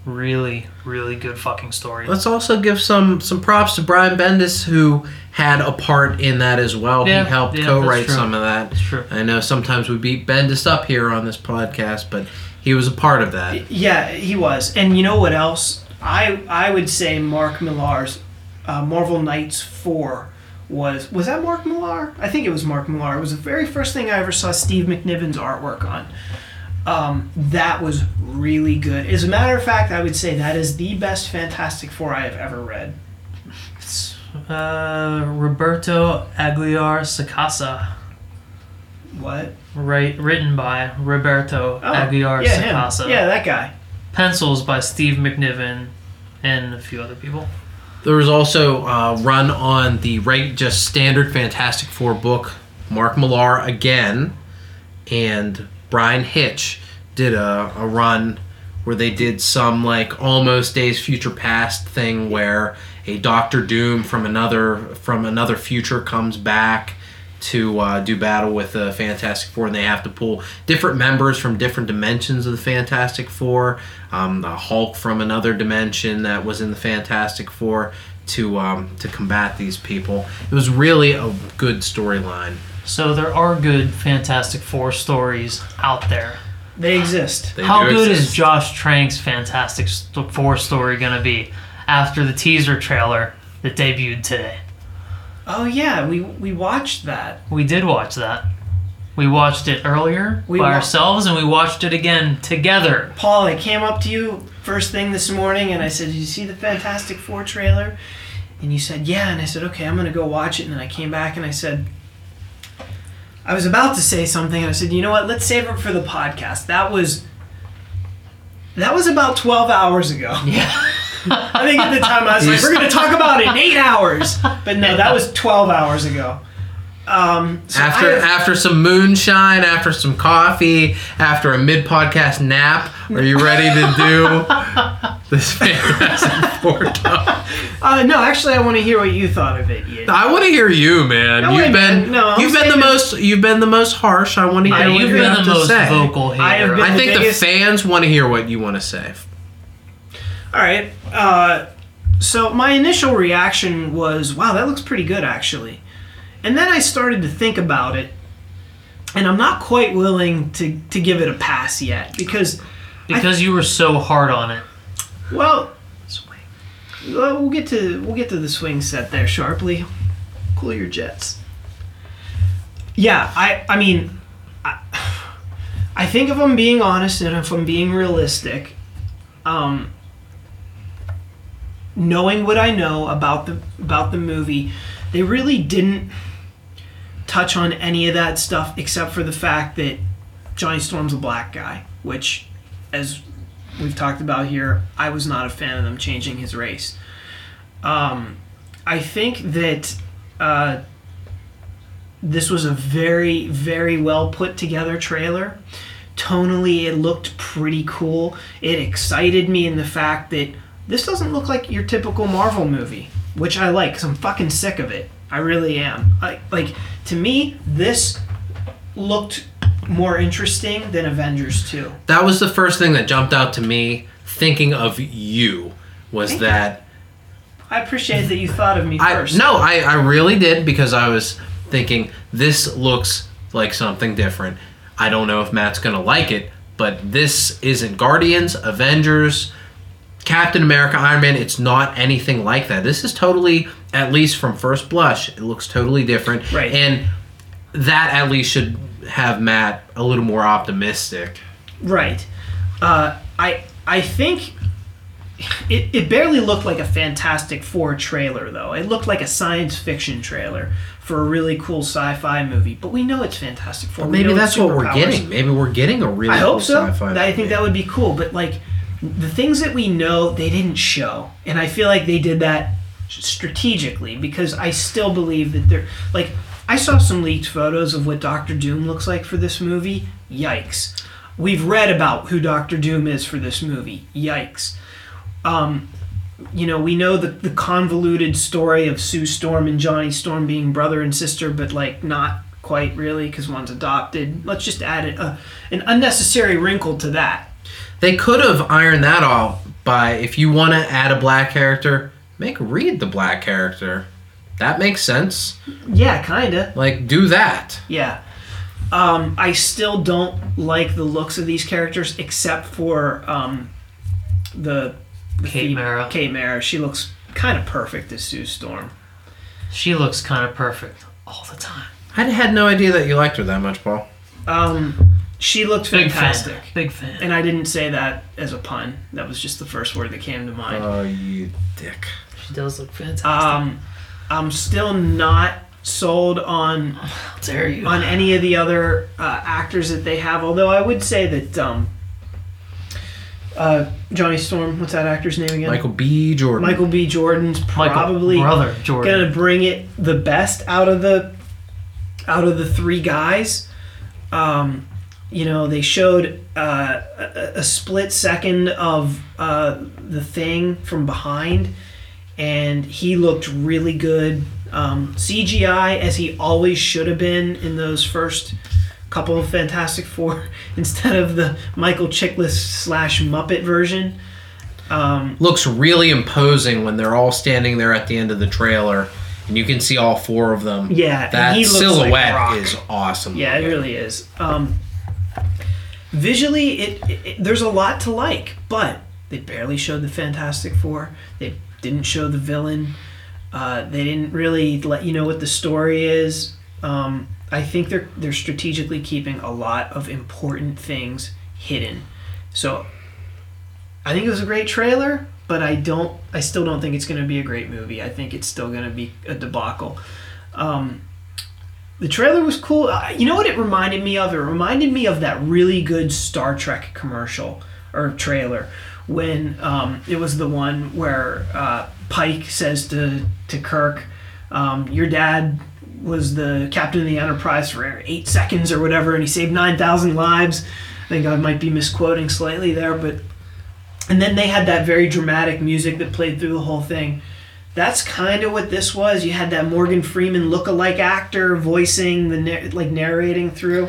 really, really good fucking story. Let's also give some some props to Brian Bendis who had a part in that as well. Yeah, he helped yeah, co-write some of that. It's true. I know sometimes we beat Bendis up here on this podcast, but he was a part of that. Yeah, he was. And you know what else? I I would say Mark Millar's uh, Marvel Knights 4 was was that Mark Millar? I think it was Mark Millar. It was the very first thing I ever saw Steve McNiven's artwork on. Um, that was really good. As a matter of fact, I would say that is the best Fantastic Four I have ever read. It's, uh, Roberto Aguirre Sacasa, What? right, written by Roberto Oh, Aguirre yeah, him. Yeah, that guy. Pencils by Steve McNiven and a few other people. There was also a run on the right, just standard Fantastic Four book. Mark Millar again, and Bryan Hitch did a, a run where they did some like almost Days Future Past thing where a Doctor Doom from another from another future comes back to uh, do battle with the Fantastic Four, and they have to pull different members from different dimensions of the Fantastic Four. Um, the Hulk from another dimension that was in the Fantastic Four to um, to combat these people. It was really a good storyline. So there are good Fantastic Four stories out there. They exist. They How do good exist. is Josh Trank's Fantastic Four story going to be after the teaser trailer that debuted today? Oh yeah, we we watched that. We did watch that. We watched it earlier We by wa- ourselves, and we watched it again together. Paul, I came up to you first thing this morning and I said, Did you see the Fantastic Four trailer? And you said, Yeah. And I said, Okay, I'm going to go watch it. And then I came back and I said, I was about to say something. And I said, You know what? Let's save it for the podcast. That was. That was about 12 hours ago. Yeah. I think at the time I was like, we're going to talk about it in eight hours. But no, that was 12 hours ago. Um, so After have- after some moonshine, after some coffee, after a mid podcast nap, are you ready to do this Fantastic Four stuff. Uh, no, actually, I want to hear what you thought of it, Ian. I want to hear you, man. No, you've wait, been. No, I'm you've been the saying- most you've been the most harsh. I want to hear Yeah, what you've you been have the to most say. vocal here. I have been- I think the biggest- the fans want to hear what you want to say. All right. Uh, so my initial reaction was, "Wow, that looks pretty good, actually." And then I started to think about it, and I'm not quite willing to to give it a pass yet because, because you were so hard on it. Well, swing. well, we'll get to we'll get to the swing set there sharply. Cool your jets. Yeah, I I mean, I, I think if I'm being honest and if I'm being realistic, um, knowing what I know about the about the movie, they really didn't touch on any of that stuff except for the fact that Johnny Storm's a black guy, which, as we've talked about here, I was not a fan of them changing his race. Um, I think that uh, this was a very, very well put together trailer. Tonally, it looked pretty cool. It excited me in the fact that this doesn't look like your typical Marvel movie, which I like because I'm fucking sick of it. I really am. I, like, to me, this looked more interesting than Avengers 2. That was the first thing that jumped out to me thinking of you was Thank you. that I appreciate that you thought of me I first. no, I, I really did because I was thinking this looks like something different. I don't know if Matt's gonna like it, but this isn't Guardians, Avengers, Captain America, Iron Man. It's not anything like that. This is totally, at least from first blush, it looks totally different. Right. And that at least should have Matt a little more optimistic. Right. Uh, I I think it, it barely looked like a Fantastic Four trailer, though. It looked like a science fiction trailer for a really cool sci-fi movie. But we know it's Fantastic Four. We Maybe that's what we're getting. Maybe we're getting a really I cool hope so. sci-fi. I think movie. that would be cool. But like the things that we know, they didn't show, and I feel like they did that strategically because I still believe that they're like. I saw some leaked photos of what Doctor Doom looks like for this movie. Yikes. We've read about who Doctor Doom is for this movie. Yikes. Um, you know, we know the, the convoluted story of Sue Storm and Johnny Storm being brother and sister, but like not quite really because one's adopted. Let's just add an unnecessary wrinkle to that. They could have ironed that off by if you want to add a black character, make Reed the black character. That makes sense. Yeah, kinda. Like do that. Yeah. Um, I still don't like the looks of these characters except for um, the, the Kate fe- Mara. Kate Mara. She looks kind of perfect as Sue Storm. She looks kind of perfect all the time. I had no idea that you liked her that much, Paul. Um, she looked Big fantastic. fan. Big fan. And I didn't say that as a pun. That was just the first word that came to mind. Oh, you dick. she does look fantastic. Um, I'm still not sold on How dare you? on any of the other uh, actors that they have. Although I would say that um, uh, Johnny Storm, what's that actor's name again? Michael B. Jordan. Michael B. Jordan's Michael, probably brother Jordan. gonna bring it the best out of the out of the three guys. Um, you know, they showed uh, a, a split second of uh, the thing from behind, and he looked really good. Um, CGI, as he always should have been in those first couple of Fantastic Four, instead of the Michael Chiklis slash Muppet version. Um, Looks really imposing when they're all standing there at the end of the trailer, and you can see all four of them. Yeah, that like silhouette rock. is awesome. Yeah, it really is. Um, visually, it, it, it- there's a lot to like, but they barely showed the Fantastic Four. They didn't show the villain. Uh, they didn't really let you know what the story is. Um, I think they're they're strategically keeping a lot of important things hidden. So I think it was a great trailer, but I don't. I still don't think it's going to be a great movie. I think it's still going to be a debacle. Um, the trailer was cool. Uh, You know what it reminded me of? It reminded me of that really good Star Trek commercial or trailer when um, it was the one where uh, Pike says to to Kirk, um, "Your dad was the captain of the Enterprise for eight seconds or whatever, and he saved nine thousand lives." I think I might be misquoting slightly there, but and then they had that very dramatic music that played through the whole thing. That's kind of what this was. You had that Morgan Freeman look-alike actor voicing the like narrating through.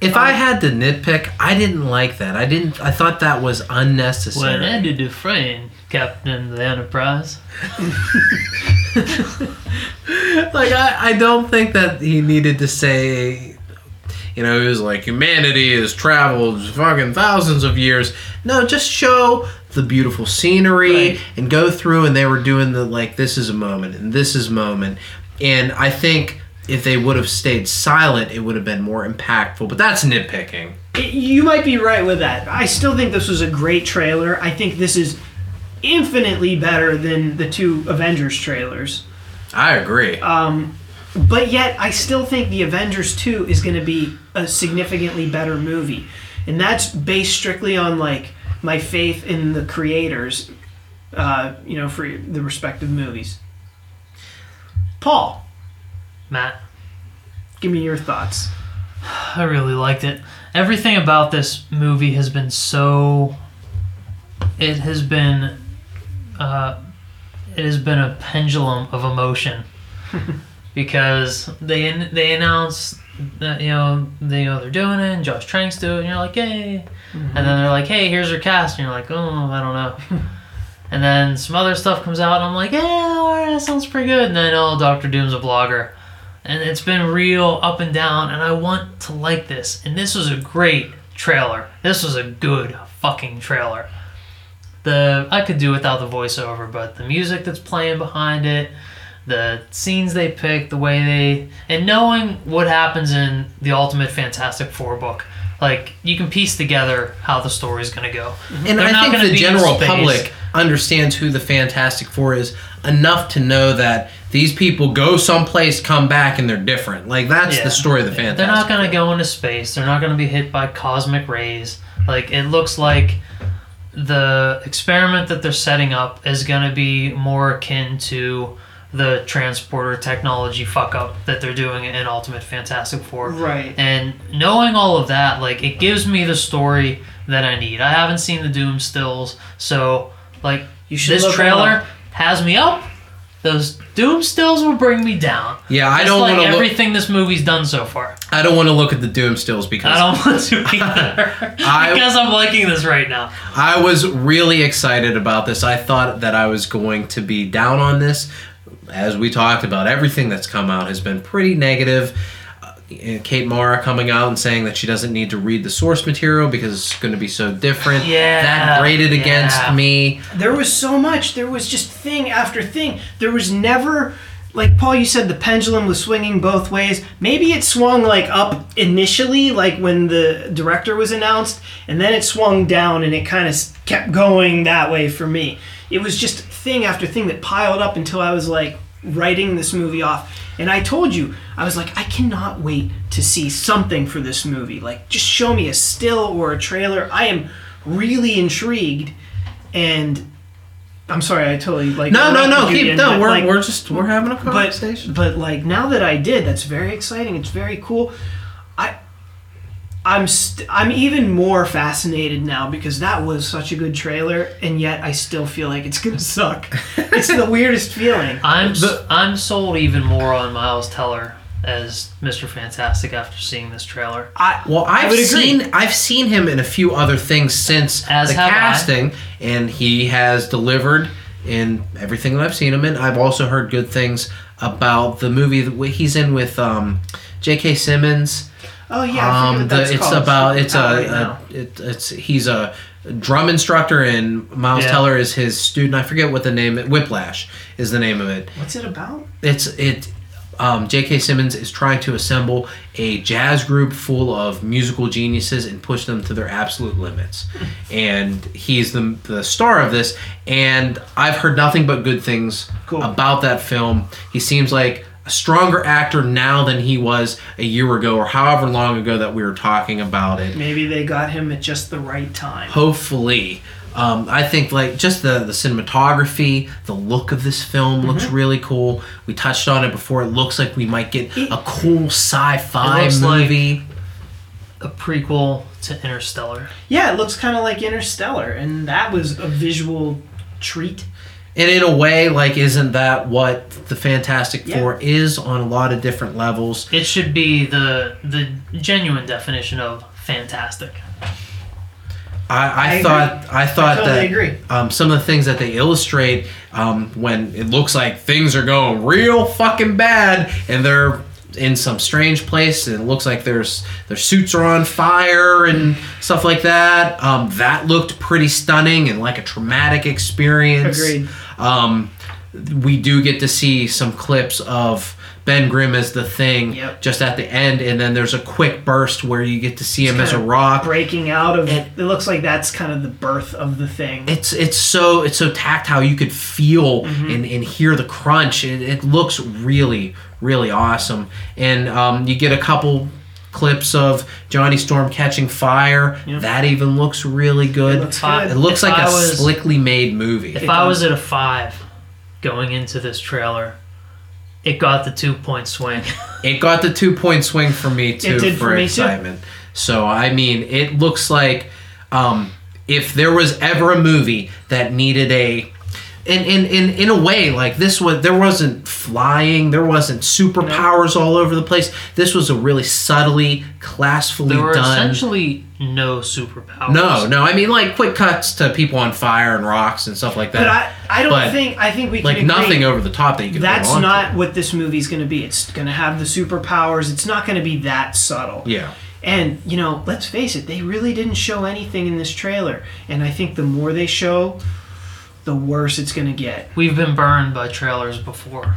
If I um, had to nitpick, I didn't like that. I didn't. I thought that was unnecessary. When Andy Dufresne, captain of the Enterprise. like I, I don't think that he needed to say you know he was like humanity has traveled fucking thousands of years no just show the beautiful scenery Right. and go through and they were doing the like this is a moment and this is a moment and i think if they would have stayed silent it would have been more impactful but that's nitpicking It- you might be right with that. I still think this was a great trailer. I think this is infinitely better than the two Avengers trailers. i agree But yet, I still think the Avengers 2 is going to be a significantly better movie. And that's based strictly on, like, my faith in the creators, uh, you know, for the respective movies. Paul, Matt, give me your thoughts. I really liked it. Everything about this movie has been so. It has been. Uh, it has been a pendulum of emotion because they they announce that you know they you know they're doing it and Josh Trank's doing it and you're like yay, and then they're like hey here's your cast and you're like oh I don't know, and then some other stuff comes out and I'm like yeah alright, that sounds pretty good and then oh Doctor Doom's a blogger and it's been real up and down and i want to like this. And this was a great trailer. This was a good fucking trailer. The i could do without the voiceover but the music that's playing behind it the scenes they pick the way they and knowing what happens in the ultimate fantastic four book like you can piece together how the story's going to go mm-hmm. And They're I not think gonna the general public understands who the Fantastic Four is enough to know that these people go someplace, come back, and they're different. Like that's Yeah. the story of the Fantastic. They're not going to Four. go into space. They're not going to be hit by cosmic rays. Like it looks like the experiment that they're setting up is going to be more akin to the transporter technology fuck up that they're doing in Ultimate Fantastic Four. Right. And knowing all of that, like it gives me the story that I need. I haven't seen the Doom stills, so like You should this trailer up. has me up. Those Doom stills will bring me down. Yeah, I Just don't like want to look. everything this movie's done so far. I don't want to look at the Doom stills because I don't want to either. I- because I'm liking this right now. I was really excited about this. I thought that I was going to be down on this. As we talked about, everything that's come out has been pretty negative. Uh, Kate Mara coming out and saying that she doesn't need to read the source material because it's going to be so different. Yeah, That grated yeah. against me. There was so much. There was just thing after thing. There was never, like Paul, you said the pendulum was swinging both ways. Maybe it swung like up initially, like when the director was announced, and then it swung down and it kind of kept going that way for me. It was just thing after thing that piled up until I was like writing this movie off. And I told you, I was like, I cannot wait to see something for this movie. Like, just show me a still or a trailer. I am really intrigued. And I'm sorry, I totally like. No, no, no. Keep no. We're, like, we're just we're having a but conversation. but like now that I did, that's very exciting. It's very cool. I I'm st- I'm even more fascinated now because that was such a good trailer, and yet I still feel like it's gonna suck. it's the weirdest feeling. I'm s The- I'm sold even more on Miles Teller as Mr. Fantastic after seeing this trailer. I Well, I I've would agree. seen I've seen him in a few other things since As the have I. casting, and he has delivered in everything that I've seen him in. I've also heard good things about the movie that he's in with um, J.K. Simmons. Oh yeah, I forget Um, what the, that's it's called. about it's a, right a it, it's he's a drum instructor and Miles Yeah. Teller is his student. I forget what the name. Whiplash is the name of it. What's it about? It's it. Um, J.K. Simmons is trying to assemble a jazz group full of musical geniuses and push them to their absolute limits. And he's the, the star of this. And I've heard nothing but good things Cool. about that film. He seems like a stronger actor now than he was a year ago or however long ago that we were talking about it Maybe they got him at just the right time. hopefully um, i think like just the, the cinematography the look of this film looks Mm-hmm. really cool we touched on it before it looks like we might get It- a cool sci-fi looks like- movie a prequel to Interstellar. Yeah, it looks kind of like Interstellar, and that was a visual treat. And in a way, like, isn't that what the Fantastic Yeah. Four is on a lot of different levels? It should be the the genuine definition of fantastic. I, I, I agree. thought I thought totally that agree. Um, some of the things that they illustrate um, when it looks like things are going real fucking bad and they're in some strange place and it looks like there's their suits are on fire and stuff like that. Um, that looked pretty stunning and like a traumatic experience. Agreed. Um, we do get to see some clips of Ben Grimm as the thing Yep. just at the end, and then there's a quick burst where you get to see him as a rock. breaking out of. And- it looks like that's kind of the birth of the thing. It's it's so it's so tactile. You could feel and, and hear the crunch. It, it looks really really awesome. And um, you get a couple clips of Johnny Storm catching fire. Yep. That even looks really good. It looks good. It looks like I a was- slickly made movie. If I was at a five going into this trailer, it got the two point swing. It got the two point swing for me too for, for me, too. excitement. So I mean, it looks like um, if there was ever a movie that needed a in, in, in, in a way like this was there wasn't flying there wasn't superpowers all over the place this was a really subtly classfully There were done essentially no superpowers. no no i mean like quick cuts to people on fire and rocks and stuff like that but I, I don't But, think I think we can like agree nothing over the top that you could That's hold on not to. what this movie's going to be. It's going to have the superpowers. It's not going to be that subtle. yeah And, you know, let's face it, they really didn't show anything in this trailer. And I think the more they show, the worse it's going to get. We've been burned by trailers before.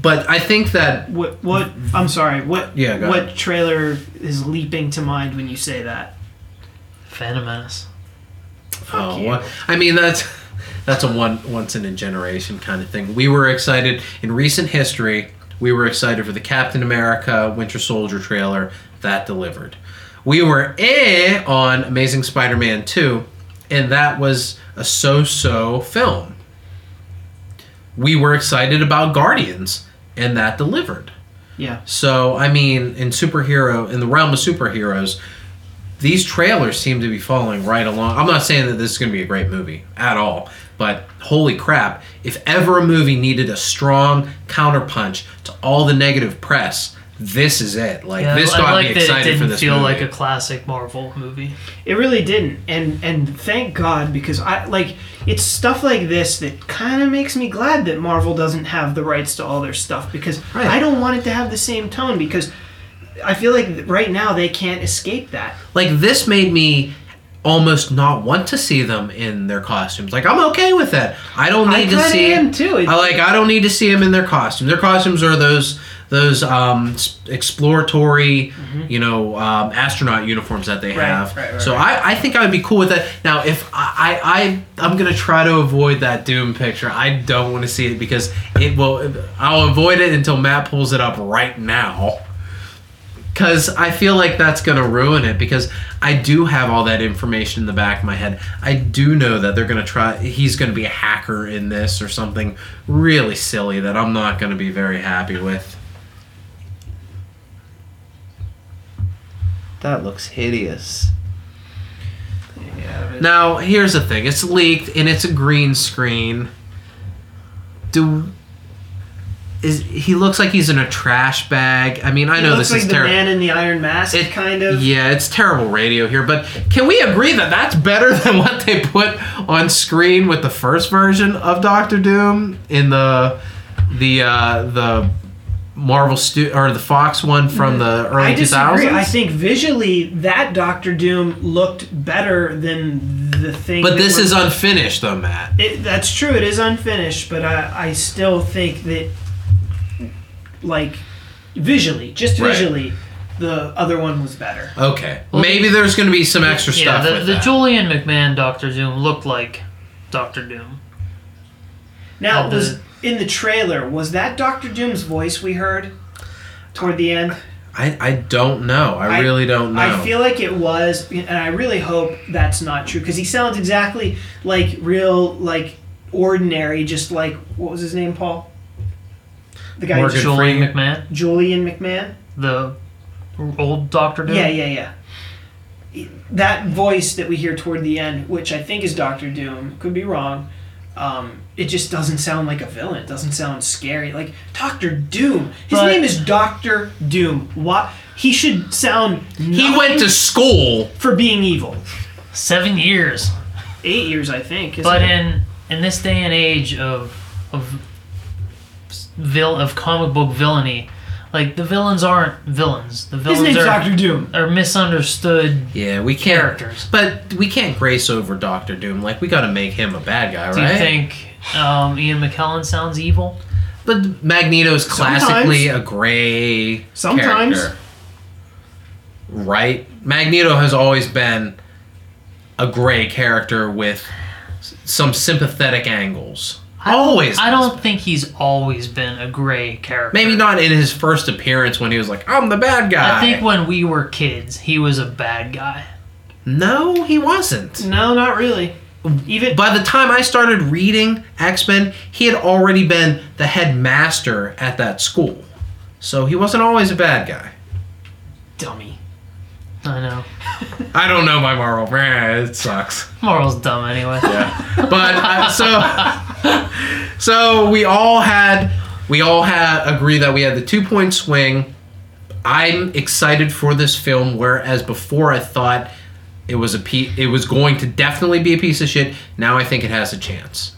but i think that What what I'm sorry. What Yeah, go what ahead. trailer is leaping to mind when you say that? Phantom Menace. Fuck Oh, you. I mean that's that's a one once in a generation kind of thing. We were excited in recent history. We were excited for the Captain America Winter Soldier trailer that delivered. We were eh on Amazing Spider-Man 2 and that was a so-so film. We were excited about Guardians and that delivered. Yeah. So, I mean, in superhero, in the realm of superheroes, these trailers seem to be following right along. I'm not saying that this is going to be a great movie at all, but holy crap, if ever a movie needed a strong counterpunch to all the negative press, this is it. Like, Yeah, this I got like me that it excited didn't for this feel movie. like a classic Marvel movie. It really didn't, and and thank God because I like it's stuff like this that kind of makes me glad that Marvel doesn't have the rights to all their stuff because Right. I don't want it to have the same tone because I feel like right now they can't escape that. like, this made me almost not want to see them in their costumes. Like, I'm okay with that. I don't I need to kinda see am too. It- I like. I don't need to see them in their costumes. Their costumes are those those um, exploratory, you know, um, astronaut uniforms that they Mm-hmm. Right, have. right, right, so. I, I think I would be cool with that. Now, if I, I, I I'm gonna try to avoid that Doom picture. I don't want to see it because it will. I'll avoid it until Matt pulls it up right now. Because I feel like that's going to ruin it. Because I do have all that information in the back of my head. I do know that they're going to try. He's going to be a hacker in this or something really silly that I'm not going to be very happy with. That looks hideous. yeah, Now, here's the thing it's leaked and it's a green screen. Do. Is, he looks like he's in a trash bag. I mean, I He know looks this like is the terrible. man in the Iron Mask, It- kind of. Yeah, it's terrible radio here, but can we agree that that's better than what they put on screen with the first version of Doctor Doom in the the uh, the Marvel stu- or the Fox one from the mm-hmm. early I disagree. thousands? I think visually that Doctor Doom looked better than the thing. but this is unfinished, though, Matt. It, that's true. It is unfinished, but I, I still think that, like, visually, just Right. visually, the other one was better. Okay, Well, maybe there's going to be some extra yeah, stuff the, with the that. Julian McMahon Doctor Doom looked like Doctor Doom. Now, Of the- was in the trailer was that Doctor Doom's voice we heard toward the end? I, I don't know. I, I- really don't know. I feel like it was, and I really hope that's not true because he sounds exactly like real, like ordinary, just like what was his name, Paul? The guy Morgan Julian Freeman. McMahon, Julian McMahon. the old Doctor Doom. Yeah, yeah, yeah. That voice that we hear toward the end, which I think is Doctor Doom, could be wrong. Um, it just doesn't sound like a villain. It doesn't sound scary. Like Doctor Doom. His But- name is Doctor Doom. What? He should sound. He went to school. for being evil. Seven years. Eight years, I think. isn't But it? in in this day and age of of vil of comic book villainy, like the villains aren't villains. The his villains name's are Doctor Doom. are misunderstood Yeah, we can't. characters. But we can't grace over Doctor Doom. Like we got to make him a bad guy, right? Do right? you think um, Ian McKellen sounds evil? But Magneto's classically a gray Sometimes. character. Right? Magneto has always been a gray character with s- some sympathetic angles. I don't- Always. I don't been. think he's always been a gray character. Maybe not in his first appearance when he was like, "I'm the bad guy." I think when we were kids, he was a bad guy. no, he wasn't. No, not really. Even By the time I started reading X Men, he had already been the headmaster at that school, so he wasn't always a bad guy. dummy. I know. I don't know my moral. Eh, It sucks. Moral's dumb anyway. Yeah. But uh, so so we all had we all had agree that we had the two point swing. I'm excited for this film, whereas before I thought it was a pe- it was going to definitely be a piece of shit. Now I think it has a chance.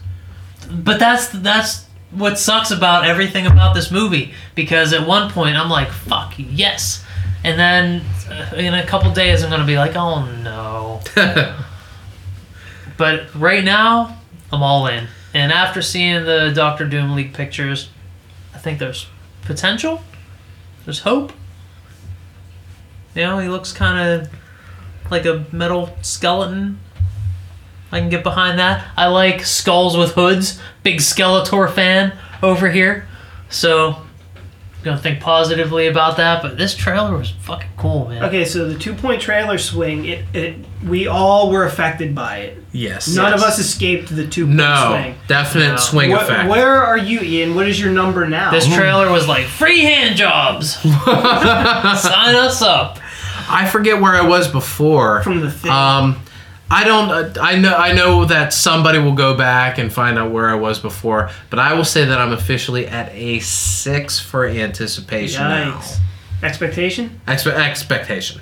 But that's that's what sucks about everything about this movie because at one point I'm like, "Fuck yes," and then uh, in a couple days I'm gonna be like, "Oh no." But right now, I'm all in. And after seeing the Doctor Doom leak pictures, I think there's potential. There's hope. You know, he looks kind of like a metal skeleton. I can get behind that. I like skulls with hoods. Big Skeletor fan over here. So, gonna think positively about that. But this trailer was fucking cool, man. Okay, so the two point trailer swing, it, it we all were affected by it. yes. None Yes. of us escaped the two point No, swing. definite No. swing Wh- effect. where are you, Ian? What is your number now? This trailer was like free hand jobs. Sign us up. I forget where I was before. from the thing. Um, I don't. Uh, I know. I know that somebody will go back and find out where I was before, but I will say that I'm officially at a six for anticipation Yikes. Expectation? now. Expe- expectation.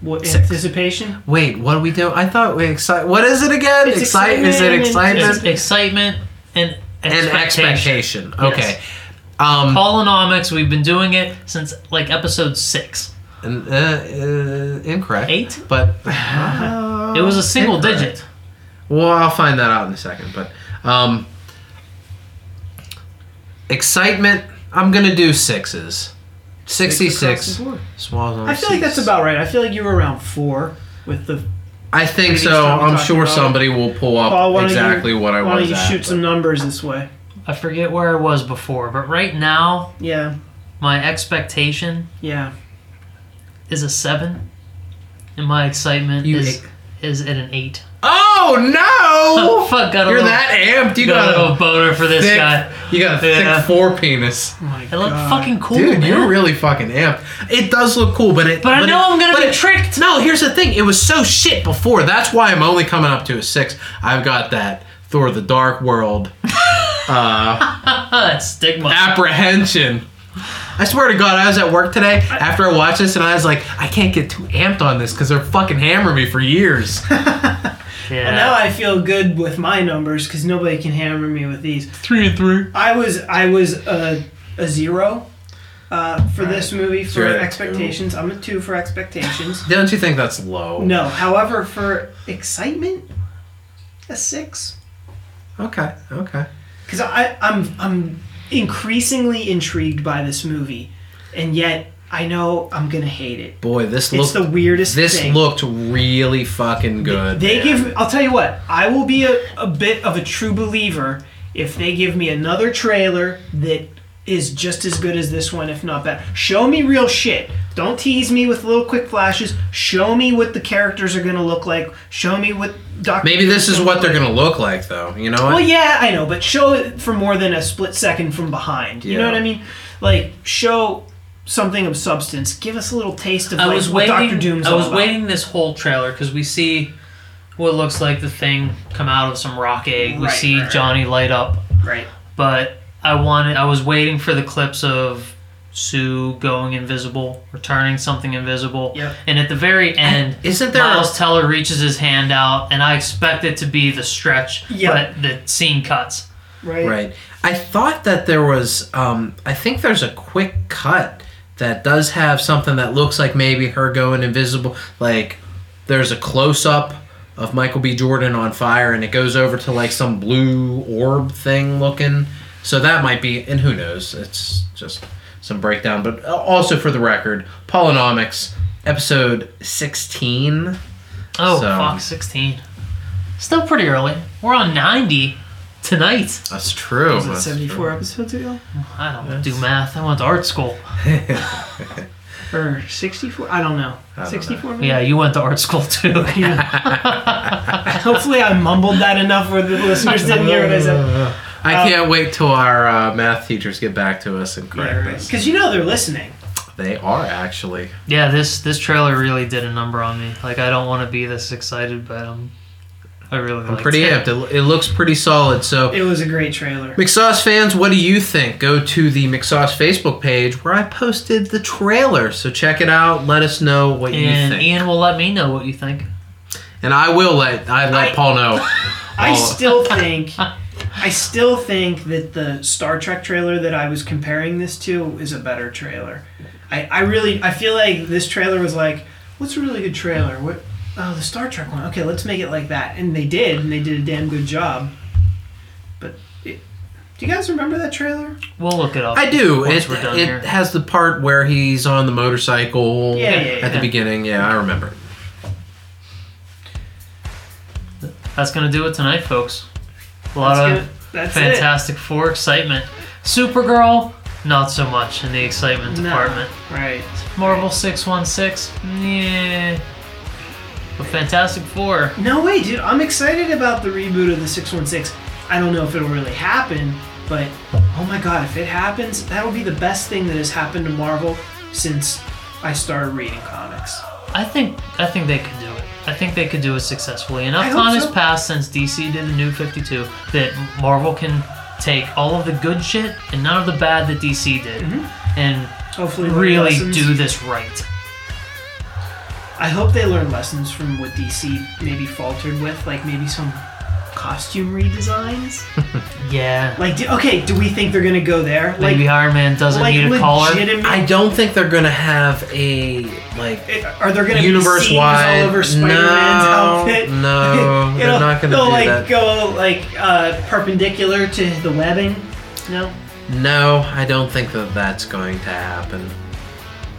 What Six. anticipation? Wait, what do we do? I thought we excite. What is it again? It's Excite? Is it excitement excitement It's excitement and and expectation. expectation? Okay. Um, Holonomics, we've been doing it since like episode six. and, uh, uh, incorrect. Eight? but It was a single Incorrect. digit. Well, I'll find that out in a second. But um, excitement, I'm gonna do sixes. Sixty-six. the board. Swallows I feel like that's about right. I feel like you were around four with the. I think so. I'm sure about somebody will pull up Paul, why don't you- exactly what I want. Why was don't you at. shoot some numbers this way? I forget where I was before, but right now Yeah, my expectation yeah. is a seven, and my excitement You is ate- is at an eight. Oh no! Fuck, got a You're little, that amped. You got, got, a little boner for this thick. guy. You got a Yeah. thick four penis. Oh my It looked God. fucking cool, Dude, man. you're really fucking amped. It does look cool, but it. but I know it- I'm gonna but be it- tricked. No, here's the thing. It was so shit before. That's why I'm only coming up to a six. I've got that Thor: The Dark World uh, that stigma. apprehension. I swear to God, I was at work today after I watched this, and I was like, I can't get too amped on this because they're fucking hammering me for years. yeah. Well, now I feel good with my numbers because nobody can hammer me with these. three and three. I was I was a, a zero uh, for this movie for you're at a expectations. I'm a two for expectations. Don't you think that's low? no, however, for excitement, a six. Okay, okay. Because I I'm I'm increasingly intrigued by this movie, and yet I know I'm gonna hate it. Boy, this looked the weirdest this thing. looked really fucking good. They man. give. I'll tell you what. I will be a, a bit of a true believer if they give me another trailer that is just as good as this one, if not better. Show me real shit. Don't tease me with little quick flashes. Show me what the characters are gonna look like. Show me what Doctor. Maybe this is what they're gonna look like, though. You know what? Well, yeah, I know, but show it for more than a split second from behind. You know what I mean? Like show something of substance. Give us a little taste of I like, was what waiting. Doctor Doom's I all was about. waiting this whole trailer because we see what looks like the thing come out of some rock egg. We Right, see right, right. Johnny light up, Right. but I wanted. I was waiting for the clips of Sue going invisible, returning something invisible, Yep. and at the very end, Isn't there? Miles Teller reaches his hand out, and I expect it to be the stretch, Yeah. but the scene cuts. Right. Right. I thought that there was. Um, I think there's a quick cut that does have something that looks like maybe her going invisible. Like there's a close up of Michael B. Jordan on fire, and it goes over to like some blue orb thing looking. So that might be, and who knows? It's just some breakdown. But also for the record, Polynomics, episode 16. Oh So- fuck, sixteen. Still pretty early. We're on ninety tonight. That's true. Was it That's 74 episodes ago? I don't do math. I went to art school. Or 64? I don't know. I don't 64 maybe? Yeah, you went to art school too. Hopefully I mumbled that enough where the listeners didn't hear what I said. I can't wait till our uh, math teachers get back to us and correct us. Because you know they're listening. They are actually. yeah, this this trailer really did a number on me. Like I don't want to be this excited, but um, I really I'm liked pretty it. amped. It, it looks pretty solid. So, It was a great trailer. McSauce fans, what do you think? Go to the McSauce Facebook page where I posted the trailer. So check it out. Let us know what you think. And. Ian will let me know what you think. and I will let I let I- Paul know. I still think, I still think that the Star Trek trailer that I was comparing this to is a better trailer. I, I really, I feel like this trailer was like, what's a really good trailer? What? Oh, the Star Trek one. Okay, let's make it like that. And they did, and they did a damn good job. But it, do you guys remember that trailer? We'll look it up. I do. Once It, we're done it here. has the part where he's on the motorcycle Yeah, yeah, yeah, at the beginning. Yeah, I remember. That's gonna do it tonight, folks. A lot That's of good. That's Fantastic Four excitement. Supergirl, not so much in the excitement it. No. department. Right. Marvel 616, yeah. But Fantastic Four, No way, dude. I'm excited about the reboot of the 616. I don't know if it'll really happen, but oh my god, if it happens, that'll be the best thing that has happened to Marvel since I started reading comics. I think I think they could do it. I think they could do it successfully. Enough time has passed since DC did the New 52 that Marvel can take all of the good shit and none of the bad that DC did and Hopefully, really Mm-hmm. do this right. I hope they learn lessons from what DC maybe faltered with, like maybe some costume redesigns. Yeah. like, do, okay, do we think they're gonna go there? Like, Maybe Iron Man doesn't like need a collar. legitimate. I don't think they're gonna have a like Are there gonna universe be seams wide. all over Spider-Man's no, outfit? No, You they're know, not gonna they'll do like that. go like uh, perpendicular to the webbing. No. No, I don't think that that's going to happen.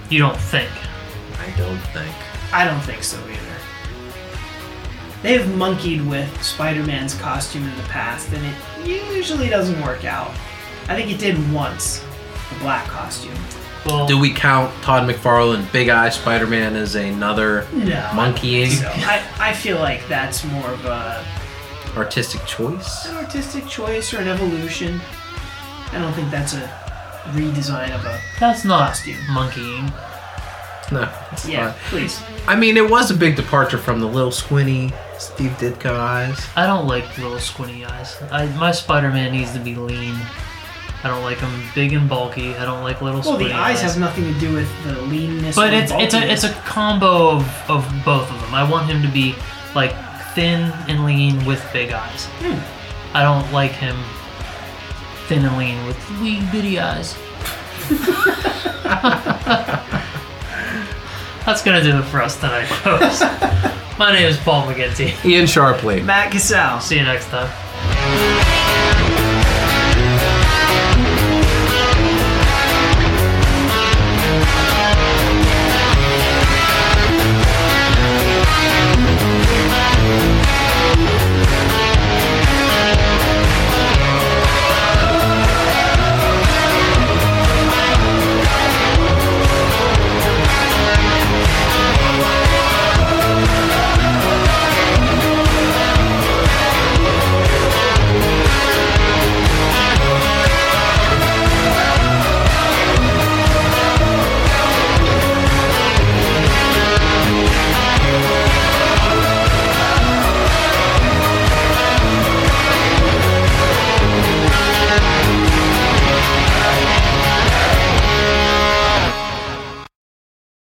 You don't think. I don't think. I don't think so either. They've monkeyed with Spider-Man's costume in the past, and it usually doesn't work out. I think it did once, the black costume. Well, Do we count Todd McFarlane, Big Eye Spider-Man as another No. monkeying So I, I feel like that's more of a, artistic choice? an artistic choice or an evolution. I don't think that's a redesign of a. that's not costume. monkeying. No. Yeah, not. please. I mean, it was a big departure from the little squinty Steve Ditko eyes. I don't like little squinty eyes. I, my Spider-Man needs to be lean. I don't like him big and bulky. I don't like little Well, squinty the eyes have nothing to do with the leanness. But or it's it's a it's a combo of, of both of them. I want him to be like thin and lean with big eyes. Hmm. I don't like him thin and lean with wee bitty eyes. That's going to do it for us tonight, folks. My name is Paul McGinty. Ian Sharpley. Matt Cassell. See you next time.